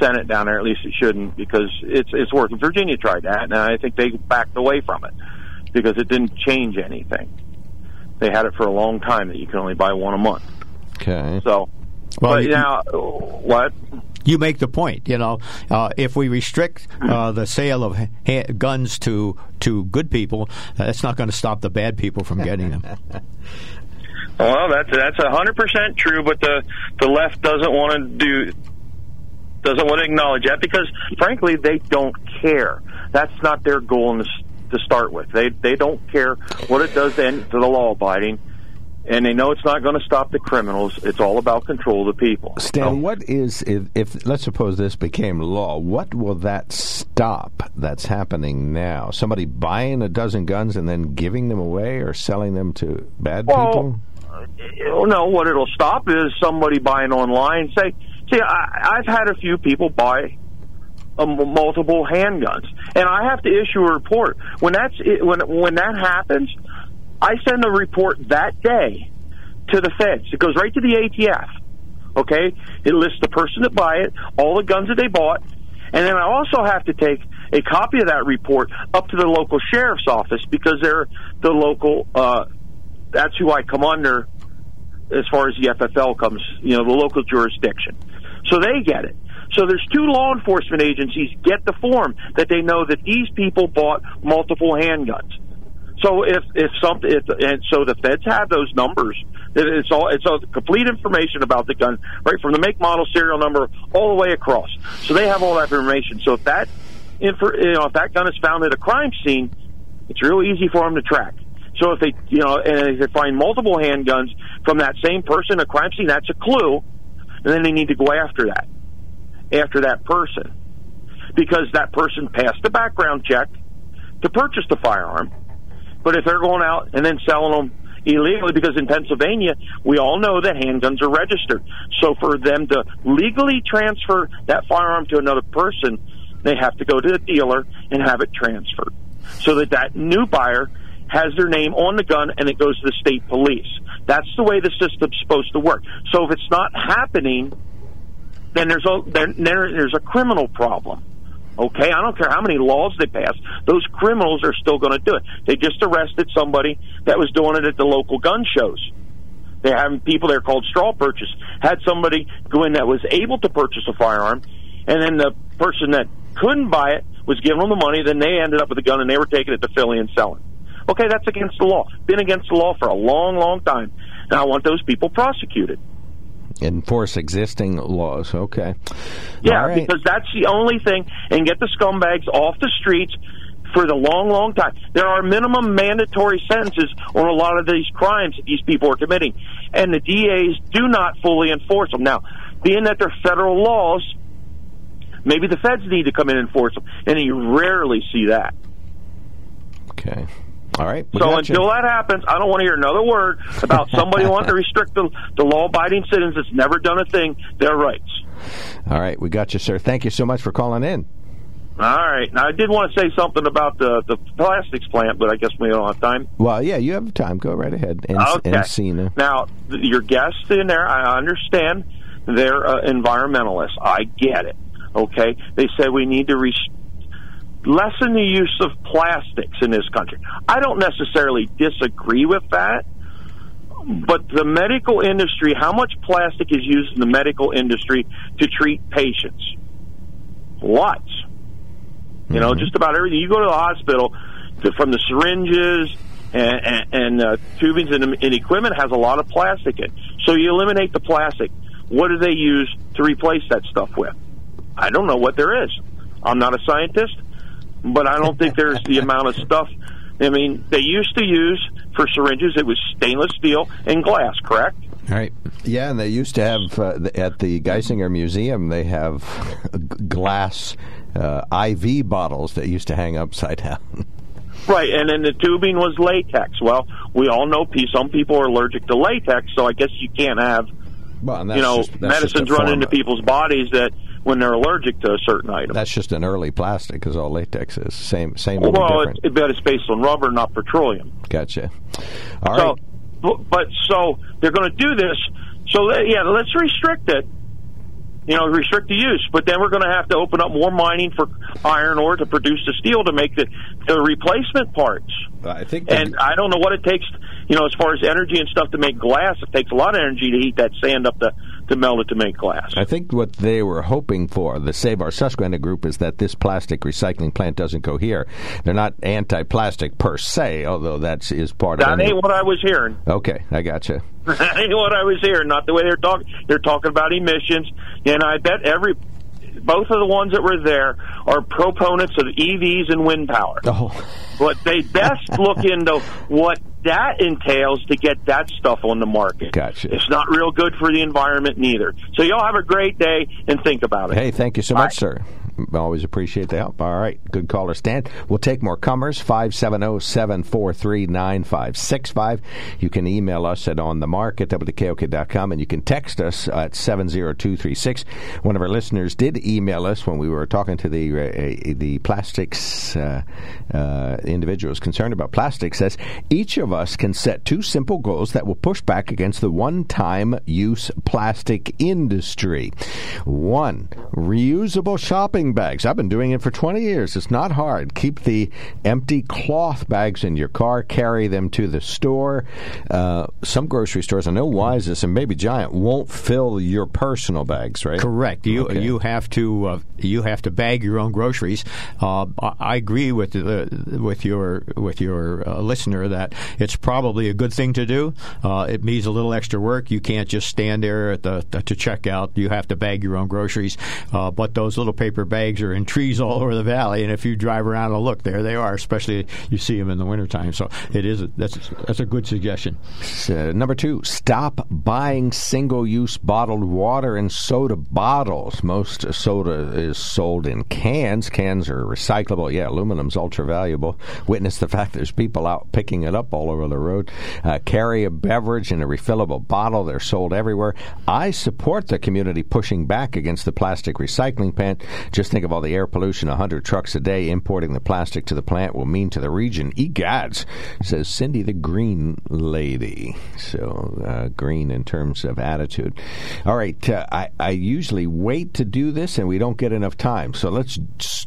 Senate down there. At least it shouldn't, because it's it's working. Virginia tried that, and I think they backed away from it because it didn't change anything. They had it for a long time that you can only buy one a month. Okay. So, Well, but you- now what? You make the point. You know, uh, if we restrict uh, the sale of ha- guns to to good people, that's not going to stop the bad people from getting them. Well, that's that's a hundred percent true, but the the left doesn't want to do doesn't want to acknowledge that because, frankly, they don't care. That's not their goal in the, to start with. They they don't care what it does to, any- to the law abiding, and they know it's not going to stop the criminals. It's all about control of the people. Stan, what is if, if let's suppose this became law? What will that stop? That's happening now. Somebody buying a dozen guns and then giving them away or selling them to bad Well, people. You know what it'll stop is somebody buying online. Say, see, I, I've had a few people buy um, multiple handguns, and I have to issue a report when that's when when that happens. I send a report that day to the feds. It goes right to the ATF. Okay, it lists the person that buy it, all the guns that they bought, and then I also have to take a copy of that report up to the local sheriff's office because they're the local. Uh, that's who I come under as far as the FFL comes, you know, the local jurisdiction. So they get it. So there's two law enforcement agencies get the form that they know that these people bought multiple handguns. So if if something if, and so the feds have those numbers. It's all it's all complete information about the gun, right from the make, model, serial number, all the way across. So they have all that information. So if that you know if that gun is found at a crime scene, it's real easy for them to track. So if they you know and if they find multiple handguns from that same person a crime scene, that's a clue, and then they need to go after that after that person because that person passed the background check to purchase the firearm. But if they're going out and then selling them illegally, because in Pennsylvania, we all know that handguns are registered. So for them to legally transfer that firearm to another person, they have to go to the dealer and have it transferred so that that new buyer has their name on the gun and it goes to the state police. That's the way the system's supposed to work. So if it's not happening, then there's a then there, there's a criminal problem. Okay, I don't care how many laws they pass; those criminals are still going to do it. They just arrested somebody that was doing it at the local gun shows. They're having people there called straw purchase. Had somebody go in that was able to purchase a firearm, and then the person that couldn't buy it was giving them the money. Then they ended up with a gun, and they were taking it to Philly and selling. Okay, that's against the law. Been against the law for a long, long time. Now I want those people prosecuted enforce existing laws. Okay. Yeah, right. because that's the only thing, and get the scumbags off the streets for the long, long time. There are minimum mandatory sentences on a lot of these crimes that these people are committing, and the DAs do not fully enforce them. Now, being that they're federal laws, maybe the feds need to come in and enforce them, and you rarely see that. Okay. All right. So until that happens, I don't want to hear another word about somebody wanting to restrict the, the law-abiding citizens that's never done a thing their rights. All right, we got you, sir. Thank you so much for calling in. All right. Now, I did want to say something about the the plastics plant, but I guess we don't have time. Well, yeah, you have time. Go right ahead. En- okay. Encina. Now, your guests in there, I understand they're uh, environmentalists. I get it. Okay. They say we need to restrict lessen the use of plastics in this country. I don't necessarily disagree with that, but the medical industry, how much plastic is used in the medical industry to treat patients? Lots. Mm-hmm. You know, mm-hmm. just about everything. You go to the hospital, to, from the syringes and, and, and uh, tubings and, and equipment has a lot of plastic in. So you eliminate the plastic. What do they use to replace that stuff with? I don't know what there is. I'm not a scientist but I don't think there's the amount of stuff. I mean, they used to use for syringes it was stainless steel and glass, correct? Right. Yeah, and they used to have uh, at the Geisinger Museum. They have glass uh, IV bottles that used to hang upside down. Right, and then the tubing was latex. Well, we all know some people are allergic to latex, so I guess you can't have, well, you know, just, medicines run into people's bodies that when they're allergic to a certain item. That's just an early plastic, because all latex is same same. Well, it's, but it's based on rubber, not petroleum. Gotcha. All so, right. But, but so they're going to do this. So yeah, let's restrict it. You know, restrict the use, but then we're going to have to open up more mining for iron ore to produce the steel to make the, the replacement parts. I think, and I don't know what it takes. You know, as far as energy and stuff to make glass, it takes a lot of energy to heat that sand up to to melt it to make glass. I think what they were hoping for, the Save Our Susquehanna group, is that this plastic recycling plant doesn't go here. They're not anti-plastic per se, although that is part that of. That ain't what I was hearing. Okay, I got you. that ain't what I was hearing. Not the way they're talking. They're talking about emissions, and I bet every both of the ones that were there are proponents of EVs and wind power. Oh. But they best look into what that entails to get that stuff on the market. Gotcha. It's not real good for the environment neither. So y'all have a great day and think about it. Hey, thank you so Bye. much, sir. Always appreciate the help. All right. Good caller, Stan. We'll take more comers, 570-743-9565. You can email us at onthemark at wkok.com, and you can text us at 70236. One of our listeners did email us when we were talking to the uh, the plastics uh, uh, individuals concerned about plastics, says, each of us can set two simple goals that will push back against the one-time use plastic industry. One, reusable shopping bags. I've been doing it for 20 years. It's not hard. Keep the empty cloth bags in your car, carry them to the store. Uh, some grocery stores, I know Weis's and maybe Giant, won't fill your personal bags, right? Correct. You Okay. you have to uh, you have to bag your own groceries. Uh, I agree with the, with your with your uh, listener that it's probably a good thing to do. Uh, it means a little extra work. You can't just stand there at the to check out. You have to bag your own groceries. Uh, but those little paper bags are in trees all over the valley, and if you drive around and look, there they are. Especially you see them in the wintertime. So it is a, that's that's a good suggestion. Uh, number two, stop buying single use bottled water and soda bottles. Most soda is sold in cans. Cans are recyclable. Yeah, aluminum's ultra valuable. Witness the fact there's people out picking it up all over the road. Uh, carry a beverage in a refillable bottle. They're sold everywhere. I support the community pushing back against the plastic recycling plant. Just think of all the air pollution 100 trucks a day importing the plastic to the plant will mean to the region. Egads, says Cindy the Green Lady. So, uh, green in terms of attitude. All right, uh, I, I usually wait to do this, and we don't get enough time. So let's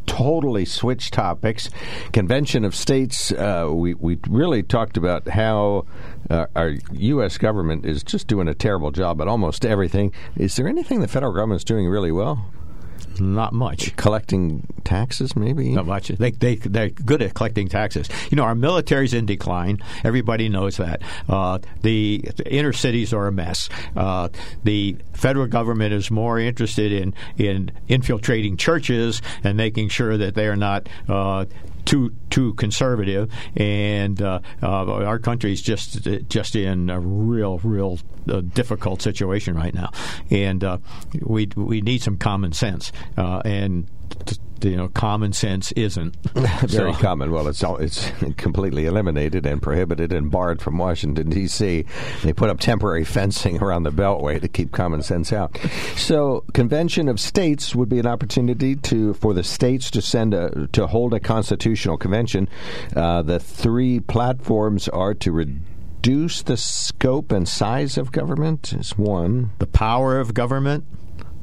totally switch topics. Convention of States, uh, we, we really talked about how uh, our U.S. government is just doing a terrible job at almost everything. Is there anything the federal government's doing really well? Not much. Collecting taxes, maybe? Not much. They, they, they're good at collecting taxes. You know, our military's in decline. Everybody knows that. Uh, the, the inner cities are a mess. Uh, the federal government is more interested in, in infiltrating churches and making sure that they are not uh, too too conservative, and uh, uh, our country is just just in a real real uh, difficult situation right now, and uh, we we need some common sense, uh, and you know common sense isn't Very So- common. Well, it's all, it's completely eliminated and prohibited and barred from Washington D.C. They put up temporary fencing around the Beltway to keep common sense out. So, convention of states would be an opportunity to for the states to send a to hold a constitutional convention. Uh, the three platforms are to. Reduce the scope and size of government is one. the power of government,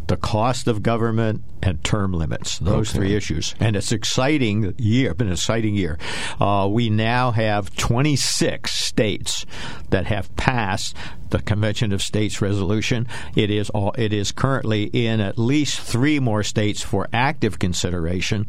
the cost of government, and term limits. Those Okay. three issues. And it's exciting year. Been an exciting year. Uh, we now have 26 states that have passed the Convention of States resolution. It is all, it is currently in at least three more states for active consideration.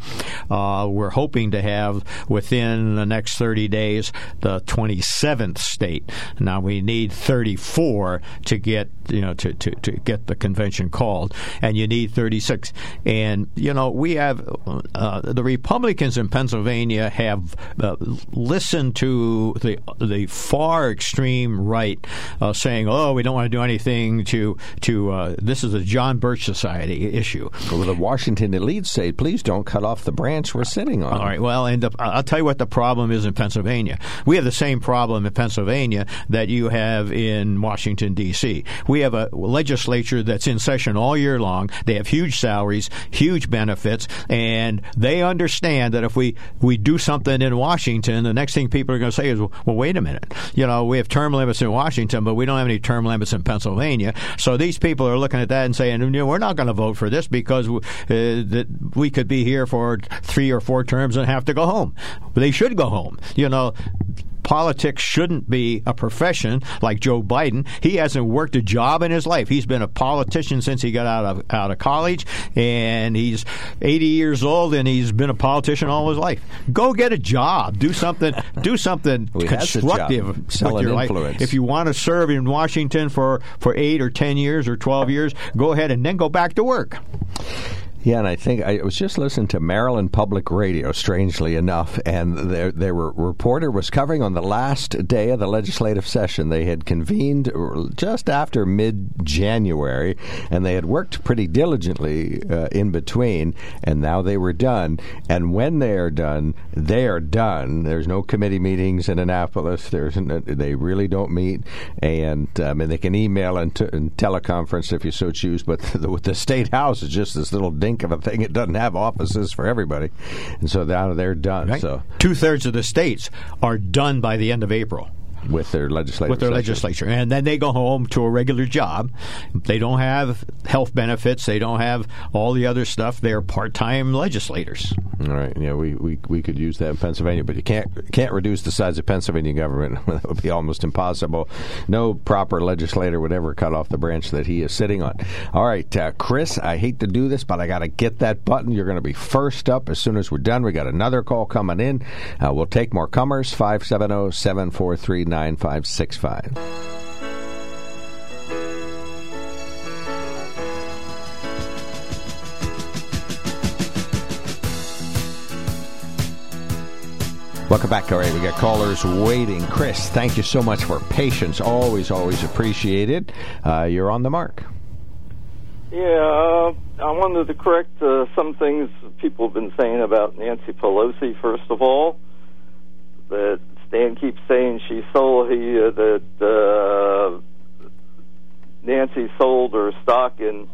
Uh, we're hoping to have within the next 30 days the 27th state. Now we need 34 to get you know to, to, to get the convention called, and you need 36. And you know we have uh, the Republicans in Pennsylvania have uh, listened to the the far extreme right uh, saying, "Oh, we don't want to do anything to to uh, this is a John Birch Society issue." Well, the Washington elites say, please don't cut off the branch we're sitting on. All right. Well, and the, I'll tell you what the problem is in Pennsylvania. We have the same problem in Pennsylvania that you have in Washington D.C. We have a legislature that's in session all year long. They have huge salaries, huge benefits, and they understand that if we we do something in Washington, the next thing people are going to say is, "Well, wait a minute. You know, we have term limits in Washington, but we don't have any term limits in Pennsylvania." So these people are looking at that and saying, "You know, "We're not going to vote for this because uh, that we could be here for three or four terms and have to go home." They should go home. You know, politics shouldn't be a profession like Joe Biden. He hasn't worked a job in his life. He's been a politician since he got out of out of college, and he's 80 years old, and he's been a politician all his life. Go get a job. Do something. Do something Well, he has a job. constructive with your life. influence. If you want to serve in Washington for for eight or 10 years or 12 years, go ahead and then go back to work. Yeah, and I think I was just listening to Maryland Public Radio, strangely enough, and their their reporter was covering on the last day of the legislative session. They had convened just after mid January, and they had worked pretty diligently uh, in between, and now they were done. And when they are done, they are done. There's no committee meetings in Annapolis. There's they really don't meet, and um, and they can email and, t- and teleconference if you so choose. But the, the state house is just this little dink of a thing. It doesn't have offices for everybody, and so now they're done. So Two thirds of the states are done by the end of April. With their legislature. with their legislature, and then they go home to a regular job. They don't have health benefits. They don't have all the other stuff. They're part-time legislators. All right. Yeah, we, we, we could use that in Pennsylvania, but you can't can't reduce the size of Pennsylvania government. that would be almost impossible. No proper legislator would ever cut off the branch that he is sitting on. All right, uh, Chris. I hate to do this, but I got to get that button. You're going to be first up as soon as we're done. We got another call coming in. Uh, we'll take more comers. 570 743 9565. Welcome back. All right, we got callers waiting. Chris, thank you so much for patience. Always, always appreciated. Uh, you're on the mark. Yeah, uh, I wanted to correct uh, some things people have been saying about Nancy Pelosi. First of all, that Stan keeps saying she sold he uh, that uh, Nancy sold her stock in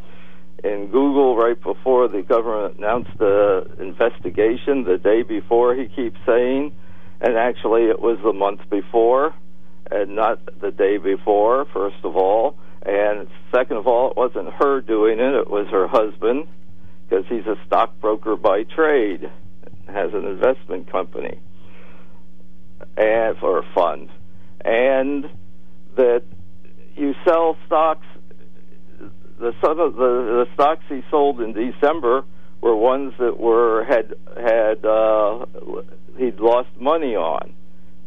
in Google right before the government announced the investigation. The day before, he keeps saying, and actually it was the month before, and not the day before. First of all, and second of all, it wasn't her doing it; it was her husband, because he's a stockbroker by trade, has an investment company and for a fund, and that you sell stocks. The some of the, the stocks he sold in December were ones that were had had uh, he'd lost money on,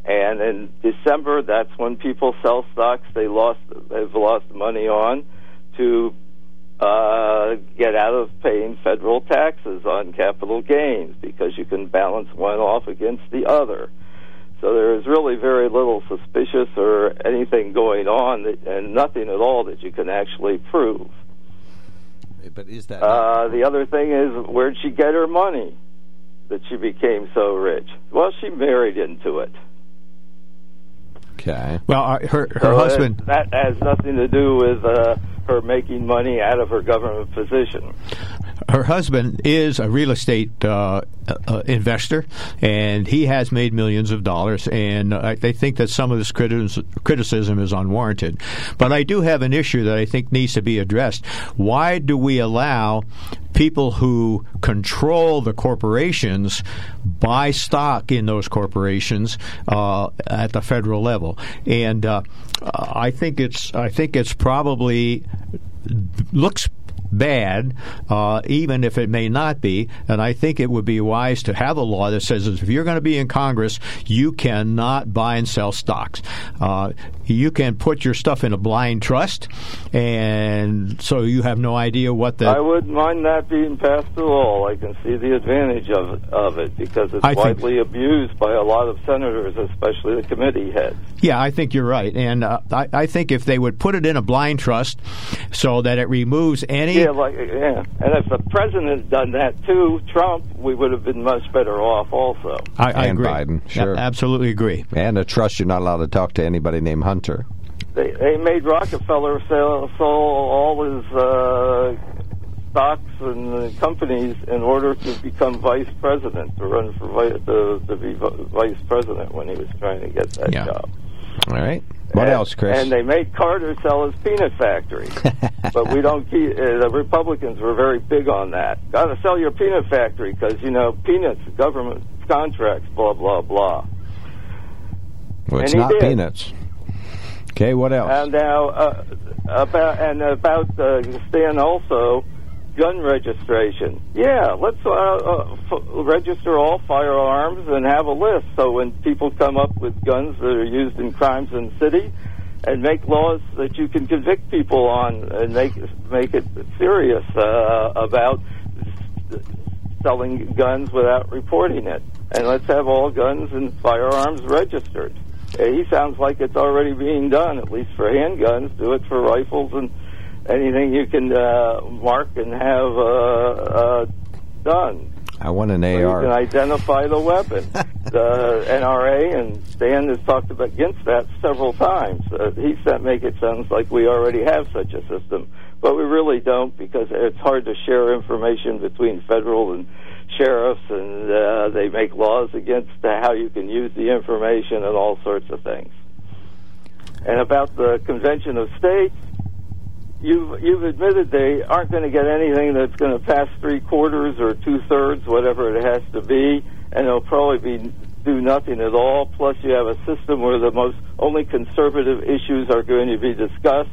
and in December that's when people sell stocks they lost they've lost money on to uh, get out of paying federal taxes on capital gains because you can balance one off against the other. So there is really very little suspicious or anything going on, that, and nothing at all that you can actually prove. But is that uh, the other thing is where'd she get her money that she became so rich? Well, she married into it. Okay. Well, uh, her her So husband. that, that has nothing to do with uh, her making money out of her government position. Her husband is a real estate uh, uh, investor, and he has made millions of dollars. And I, I think that some of this criticism, criticism is unwarranted. But I do have an issue that I think needs to be addressed. Why do we allow people who control the corporations buy stock in those corporations uh, at the federal level? And uh, I think it's I think it's probably looks bad, uh, even if it may not be. And I think it would be wise to have a law that says if you're going to be in Congress, you cannot buy and sell stocks. Uh, you can put your stuff in a blind trust, and so you have no idea what the. I wouldn't mind that being passed at all. I can see the advantage of it, of it because it's I think- widely abused by a lot of senators, especially the committee heads. Yeah, I think you're right, and uh, I, I think if they would put it in a blind trust, so that it removes any. Yeah, like yeah. And if the president had done that too, Trump, we would have been much better off also. I, I and agree. Biden, sure. A- absolutely agree. And a trust you're not allowed to talk to anybody named Hunter. They they made Rockefeller sell, sell all his uh, stocks and uh, companies in order to become vice president, to run for vice, to, to be vice president when he was trying to get that Yeah. job. All right. What and, else, Chris? And they made Carter sell his peanut factory, but we don't keep. Uh, the Republicans were very big on that. Got to sell your peanut factory because you know peanuts, government contracts, blah blah blah. well, it's not did. peanuts. Okay, what else? And now uh, about and about uh, Stan also gun registration. Yeah, let's uh, uh, f- register all firearms and have a list. So when people come up with guns that are used in crimes in the city, and make laws that you can convict people on and make make it serious uh, about selling guns without reporting it. And let's have all guns and firearms registered. He sounds like it's already being done, at least for handguns. Do it for rifles and anything you can uh, mark and have uh, uh, done. I want an So you can identify the weapon. the NRA and Stan has talked about against that several times. Uh, he said make it sounds like we already have such a system, but we really don't because it's hard to share information between federal and sheriffs, and uh, they make laws against how you can use the information and all sorts of things. And about the Convention of States, you've you've admitted they aren't going to get anything that's going to pass three quarters or two thirds, whatever it has to be, and it'll probably be do nothing at all. Plus, you have a system where the most only conservative issues are going to be discussed,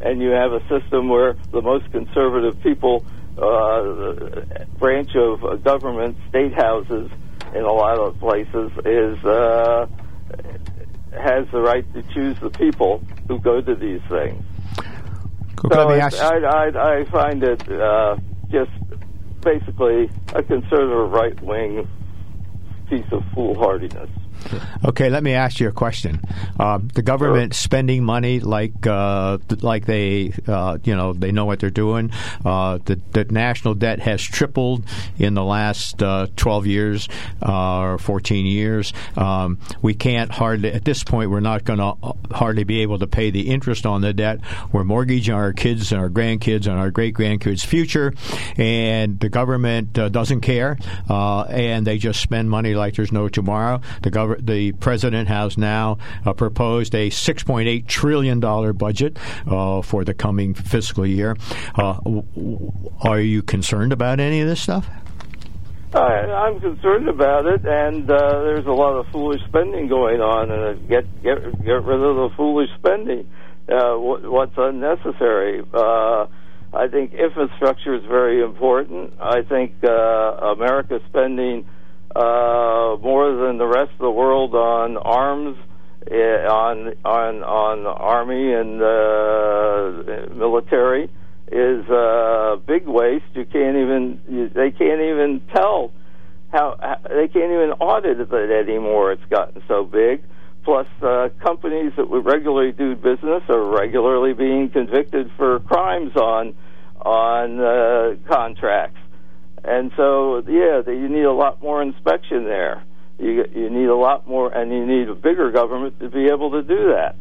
and you have a system where the most conservative people, uh, branch of government, state houses, in a lot of places, is uh, has the right to choose the people who go to these things. So I, I, I find it uh, just basically a conservative right wing piece of foolhardiness. Okay, let me ask you a question. Uh, the government spending money like uh, like they uh, you know they know what they're doing. Uh, the, the national debt has tripled in the last uh, 12 years uh, or 14 years. Um, we can't hardly at this point we're not going to hardly be able to pay the interest on the debt. We're mortgaging our kids and our grandkids and our great grandkids' future, and the government uh, doesn't care, uh, and they just spend money like there's no tomorrow. The the president has now uh, proposed a 6.8 trillion dollar budget uh, for the coming fiscal year. Uh, are you concerned about any of this stuff? I'm concerned about it, and uh, there's a lot of foolish spending going on, and get get get rid of the foolish spending. Uh, what, what's unnecessary? I think infrastructure is very important. I think America spending uh, more than the rest of the world on arms, uh, on on on army and uh, military is a big waste. You can't even they can't even tell how, how they can't even audit it anymore. It's gotten so big. Plus, uh, companies that would regularly do business are regularly being convicted for crimes on on uh, contracts. And so, yeah, you need a lot more inspection there. You you need a lot more, and you need a bigger government to be able to do that.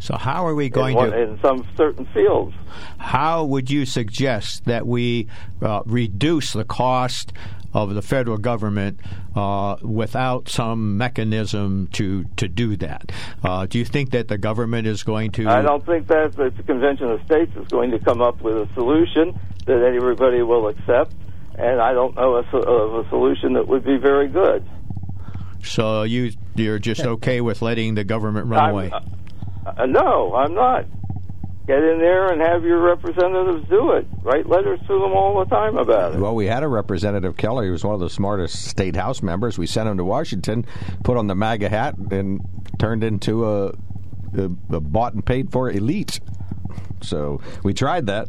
So how are we going in, one- to? in some certain fields? How would you suggest that we uh, reduce the cost of the federal government uh, without some mechanism to to do that? Uh, do you think that the government is going to? I don't think that the Convention of States is going to come up with a solution that everybody will accept, and I don't know a, of a solution that would be very good. So you you're just okay with letting the government run I'm- away? Uh, no, I'm not. Get in there and have your representatives do it. Write letters to them all the time about it. Well, we had a representative Keller. He was one of the smartest state house members. We sent him to Washington, put on the MAGA hat, and turned into a, a, a bought and paid for elite. So we tried that.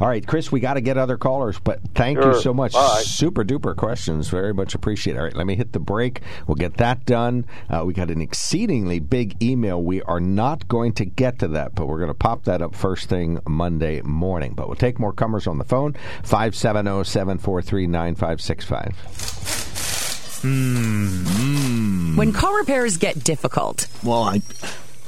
All right, Chris, we got to get other callers, but thank you so much. Bye. Super duper questions. Very much appreciate it. All right, let me hit the break. We'll get that done. Uh, we got an exceedingly big email. We are not going to get to that, but we're going to pop that up first thing Monday morning. But we'll take more comers on the phone 570 743 9565. When car repairs get difficult, Well, I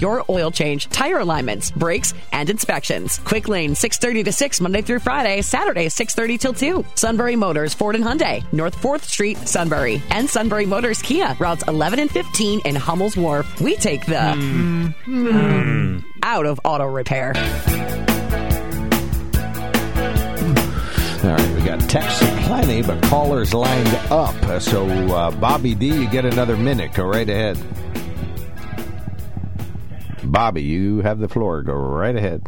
your oil change, tire alignments, brakes, and inspections. Quick Lane 6:30 to 6 Monday through Friday, Saturday 6:30 till 2. Sunbury Motors Ford and Hyundai, North 4th Street, Sunbury, and Sunbury Motors Kia, routes 11 and 15 in Hummel's Wharf. We take the mm, out of auto repair. All right, we got texts plenty, but callers lined up. Uh, So, uh, Bobby D, you get another minute. Go right ahead. Bobby, you have the floor. Go right ahead.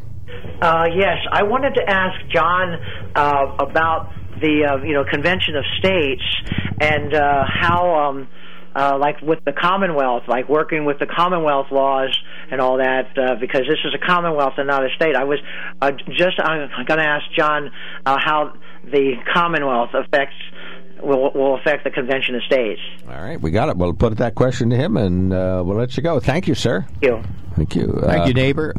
Uh, yes, I wanted to ask John uh, about the uh, you know Convention of States and uh, how. Um, uh, like with the Commonwealth, like working with the Commonwealth laws and all that, uh, because this is a Commonwealth and not a state. I was uh, just I'm going to ask John uh, how the Commonwealth affects will will affect the convention of states. All right, we got it. We'll put that question to him, and uh, we'll let you go. Thank you, sir. Thank you. Thank you. Thank Uh, you, neighbor.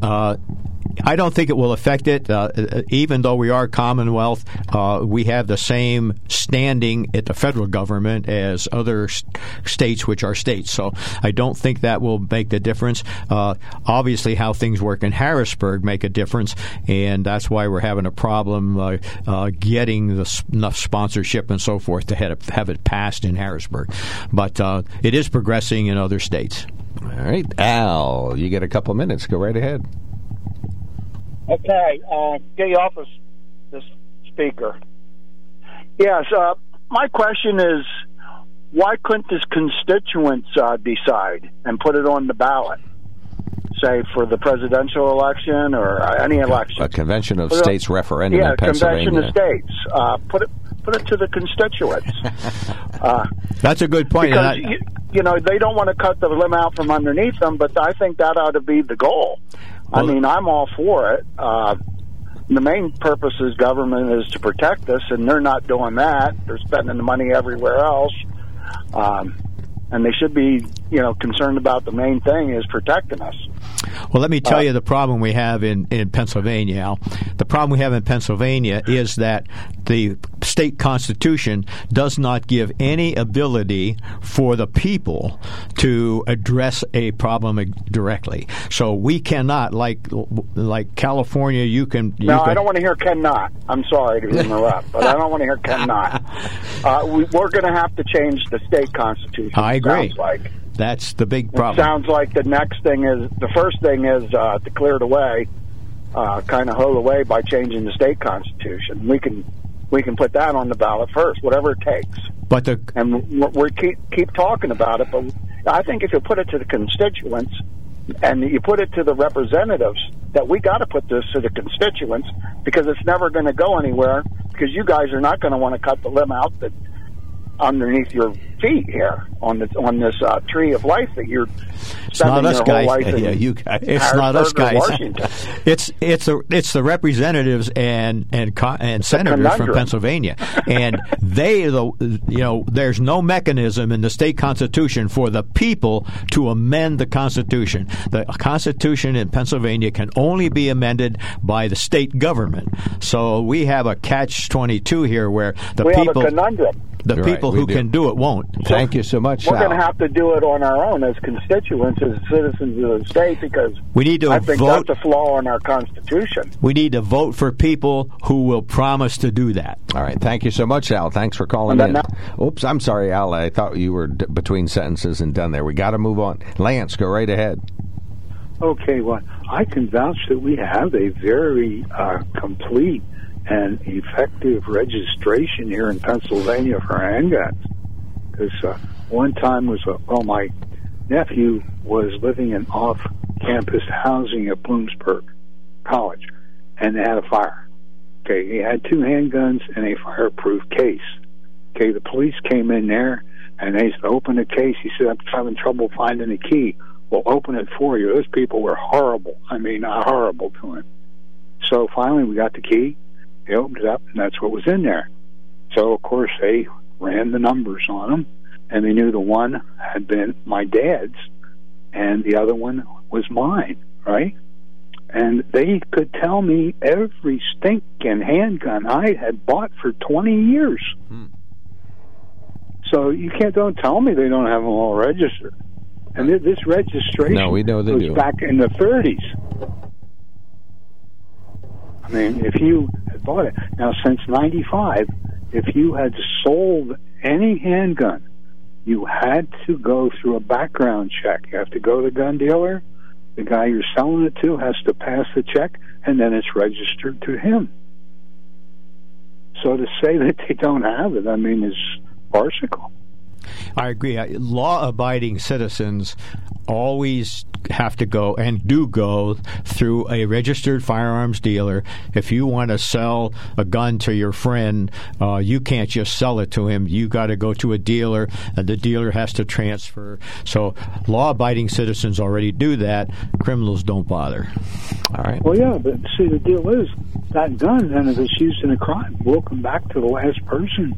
I don't think it will affect it. Uh, even though we are Commonwealth, uh, we have the same standing at the federal government as other s- states, which are states. So I don't think that will make the difference. Uh, obviously, how things work in Harrisburg make a difference, and that's why we're having a problem uh, uh, getting the, enough sponsorship and so forth to have it, have it passed in Harrisburg. But uh, it is progressing in other states. All right, Al, you get a couple minutes. Go right ahead. Okay, uh, get you off of this speaker. Yes, uh, my question is, why couldn't his constituents uh, decide and put it on the ballot? Say for the presidential election or uh, any election. A convention of Put it- states referendum yeah, in Pennsylvania. convention of states. Uh, put it put it to the constituents. uh, That's a good point. because I- you, you know they don't want to cut the limb out from underneath them, but I think that ought to be the goal. I mean, I'm all for it. Uh, the main purpose is government is to protect us, and they're not doing that. They're spending the money everywhere else, um, and they should be, you know, concerned about the main thing is protecting us. Well, let me tell Uh, you the problem we have in, in Pennsylvania, Al. The problem we have in Pennsylvania is that the state constitution does not give any ability for the people to address a problem directly. So we cannot, like like California, you can. You No, can I don't want to hear cannot. I'm sorry to interrupt, but I don't want to hear cannot. Uh, we, we're going to have to change the state constitution. I agree. Sounds like. That's the big It problem. sounds like the next thing is the first thing is uh, to clear the way, uh, kind of hoe the way by changing the state constitution. We can we can put that on the ballot first, whatever it takes. But the and we're keep keep talking about it. But I think if you put it to the constituents and you put it to the representatives, that we got to put this to the constituents because it's never going to go anywhere because you guys are not going to want to cut the limb out that underneath your feet here on this on this uh, tree of life that you're It's not us guys. whole life in Yeah, you guys. It's not us guys. It's it's the it's the representatives and and and senators from. Pennsylvania, and they the you know there's no mechanism in the state constitution for the people to amend the constitution. The constitution in Pennsylvania can only be amended by the state government. So we have a catch twenty two here where the we people have a conundrum. The You're people we who do. can do it won't. Thank you so much, We're going to have to do it on our own as constituents, as citizens of the state, because We need to I think vote. that's a flaw in our constitution. We need to vote for people who will promise to do that. All right. Thank you so much, Al. Thanks for calling And in. then Oops, I'm sorry, Al. I thought you were d- between sentences and done there. We got to move on. Lance, go right ahead. Okay, well, I can vouch that we have a very uh, complete and effective registration here in Pennsylvania for handguns. Because uh, one time was, uh, well, my nephew was living in off-campus housing at Bloomsburg College, and they had a fire. Okay, he had two handguns and a fireproof case. Okay, the police came in there and they said, "Open the case." He said, "I'm having trouble finding the key." Well, open it for you. Those people were horrible. I mean, horrible to him. So finally, we got the key. They opened it up, and that's what was in there. So of course they ran the numbers on them, and they knew the one had been my dad's, and the other one was mine. Right? And they could tell me every stinking handgun I had bought for 20 years. Hmm. So you can't don't tell me they don't have them all registered. And this registration No, we know they was do. back in the 30s. I mean, if you had bought it now since '95, if you had sold any handgun, you had to go through a background check. You have to go to the gun dealer. The guy you're selling it to has to pass the check, and then it's registered to him. So to say that they don't have it, I mean, is farcical. I agree. Law abiding citizens always have to go and do go through a registered firearms dealer. If you want to sell a gun to your friend, uh, you can't just sell it to him. You got to go to a dealer, and the dealer has to transfer. So, law abiding citizens already do that. Criminals don't bother. All right. Well, yeah, but see, the deal is that gun, then, if it's used in a crime, will come back to the last person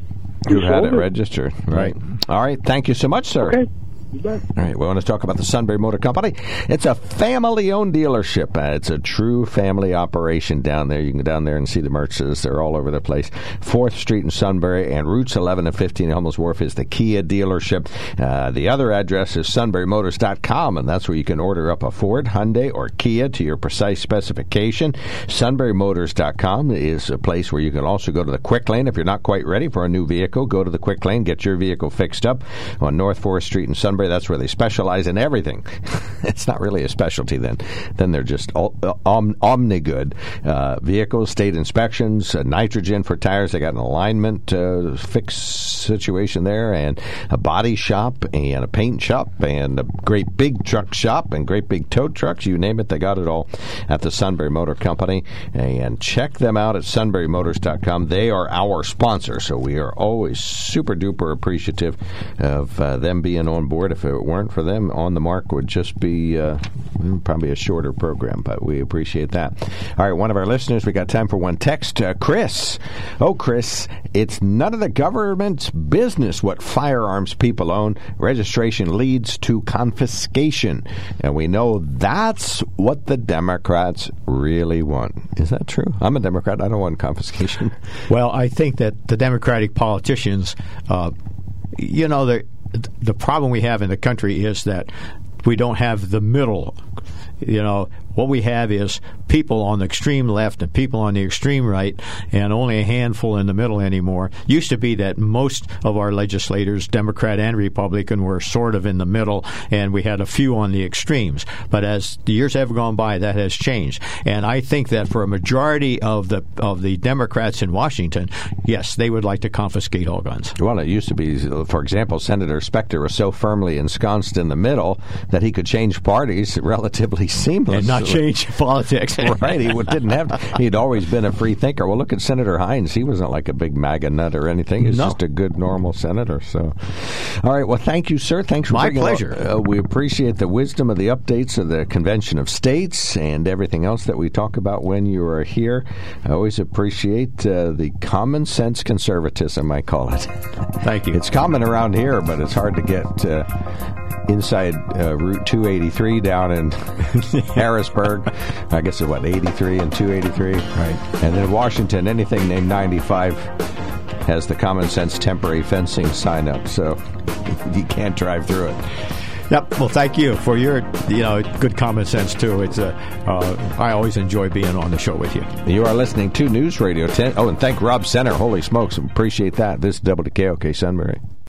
Who You had it registered? Right. All right. Thank you so much, sir. Okay. All right, we want to talk about the Sunbury Motor Company. It's a family-owned dealership. Uh, it's a true family operation down there. You can go down there and see the merches. They're all over the place. Fourth Street in Sunbury and routes 11 and 15 in Hummels Wharf is the Kia dealership. Uh, the other address is sunburymotors.com, and that's where you can order up a Ford, Hyundai, or Kia to your precise specification. Sunburymotors.com is a place where you can also go to the Quick Lane if you're not quite ready for a new vehicle. Go to the Quick Lane, get your vehicle fixed up on North Fourth Street in Sunbury. That's where they specialize in everything. it's not really a specialty then. Then they're just all, om, omni-good. Uh, vehicles, state inspections, uh, nitrogen for tires. They got an alignment uh, fix situation there, and a body shop, and a paint shop, and a great big truck shop, and great big tow trucks. You name it, they got it all at the Sunbury Motor Company. And check them out at sunburymotors.com. They are our sponsor, so we are always super duper appreciative of uh, them being on board. If it weren't for them, On the Mark would just be uh, probably a shorter program, but we appreciate that. All right, one of our listeners, we got time for one text. Uh, Chris. Oh, Chris, it's none of the government's business what firearms people own. Registration leads to confiscation. And we know that's what the Democrats really want. Is that true? I'm a Democrat. I don't want confiscation. Well, I think that the Democratic politicians, uh, you know, the the problem we have in the country is that we don't have the middle. You know, what we have is people on the extreme left and people on the extreme right, and only a handful in the middle anymore. Used to be that most of our legislators, Democrat and Republican, were sort of in the middle, and we had a few on the extremes. But as the years have gone by, that has changed, and I think that for a majority of the of the Democrats in Washington, yes, they would like to confiscate all guns. Well, it used to be, for example, Senator Specter was so firmly ensconced in the middle that he could change parties relatively seamlessly not change politics. right. He didn't have. To, he'd always been a free thinker. Well, look at Senator Heinz. He wasn't like a big MAGA nut or anything. He's No. just a good, normal senator. So, all right. Well, thank you, sir. Thanks for My pleasure. Uh, we appreciate the wisdom of the updates of the Convention of States and everything else that we talk about when you are here. I always appreciate uh, the common sense conservatism. I call it. Thank you. It's common around here, but it's hard to get. Uh, Inside uh, Route 283 down in Harrisburg, I guess it's what 83 and 283, right? And then Washington, anything named 95 has the common sense temporary fencing sign up, so you can't drive through it. Yep. Well, thank you for your, you know, good common sense too. It's uh, uh, I always enjoy being on the show with you. You are listening to News Radio 10. Oh, and thank Rob Center. Holy smokes, appreciate that. This is WKOK Sunbury.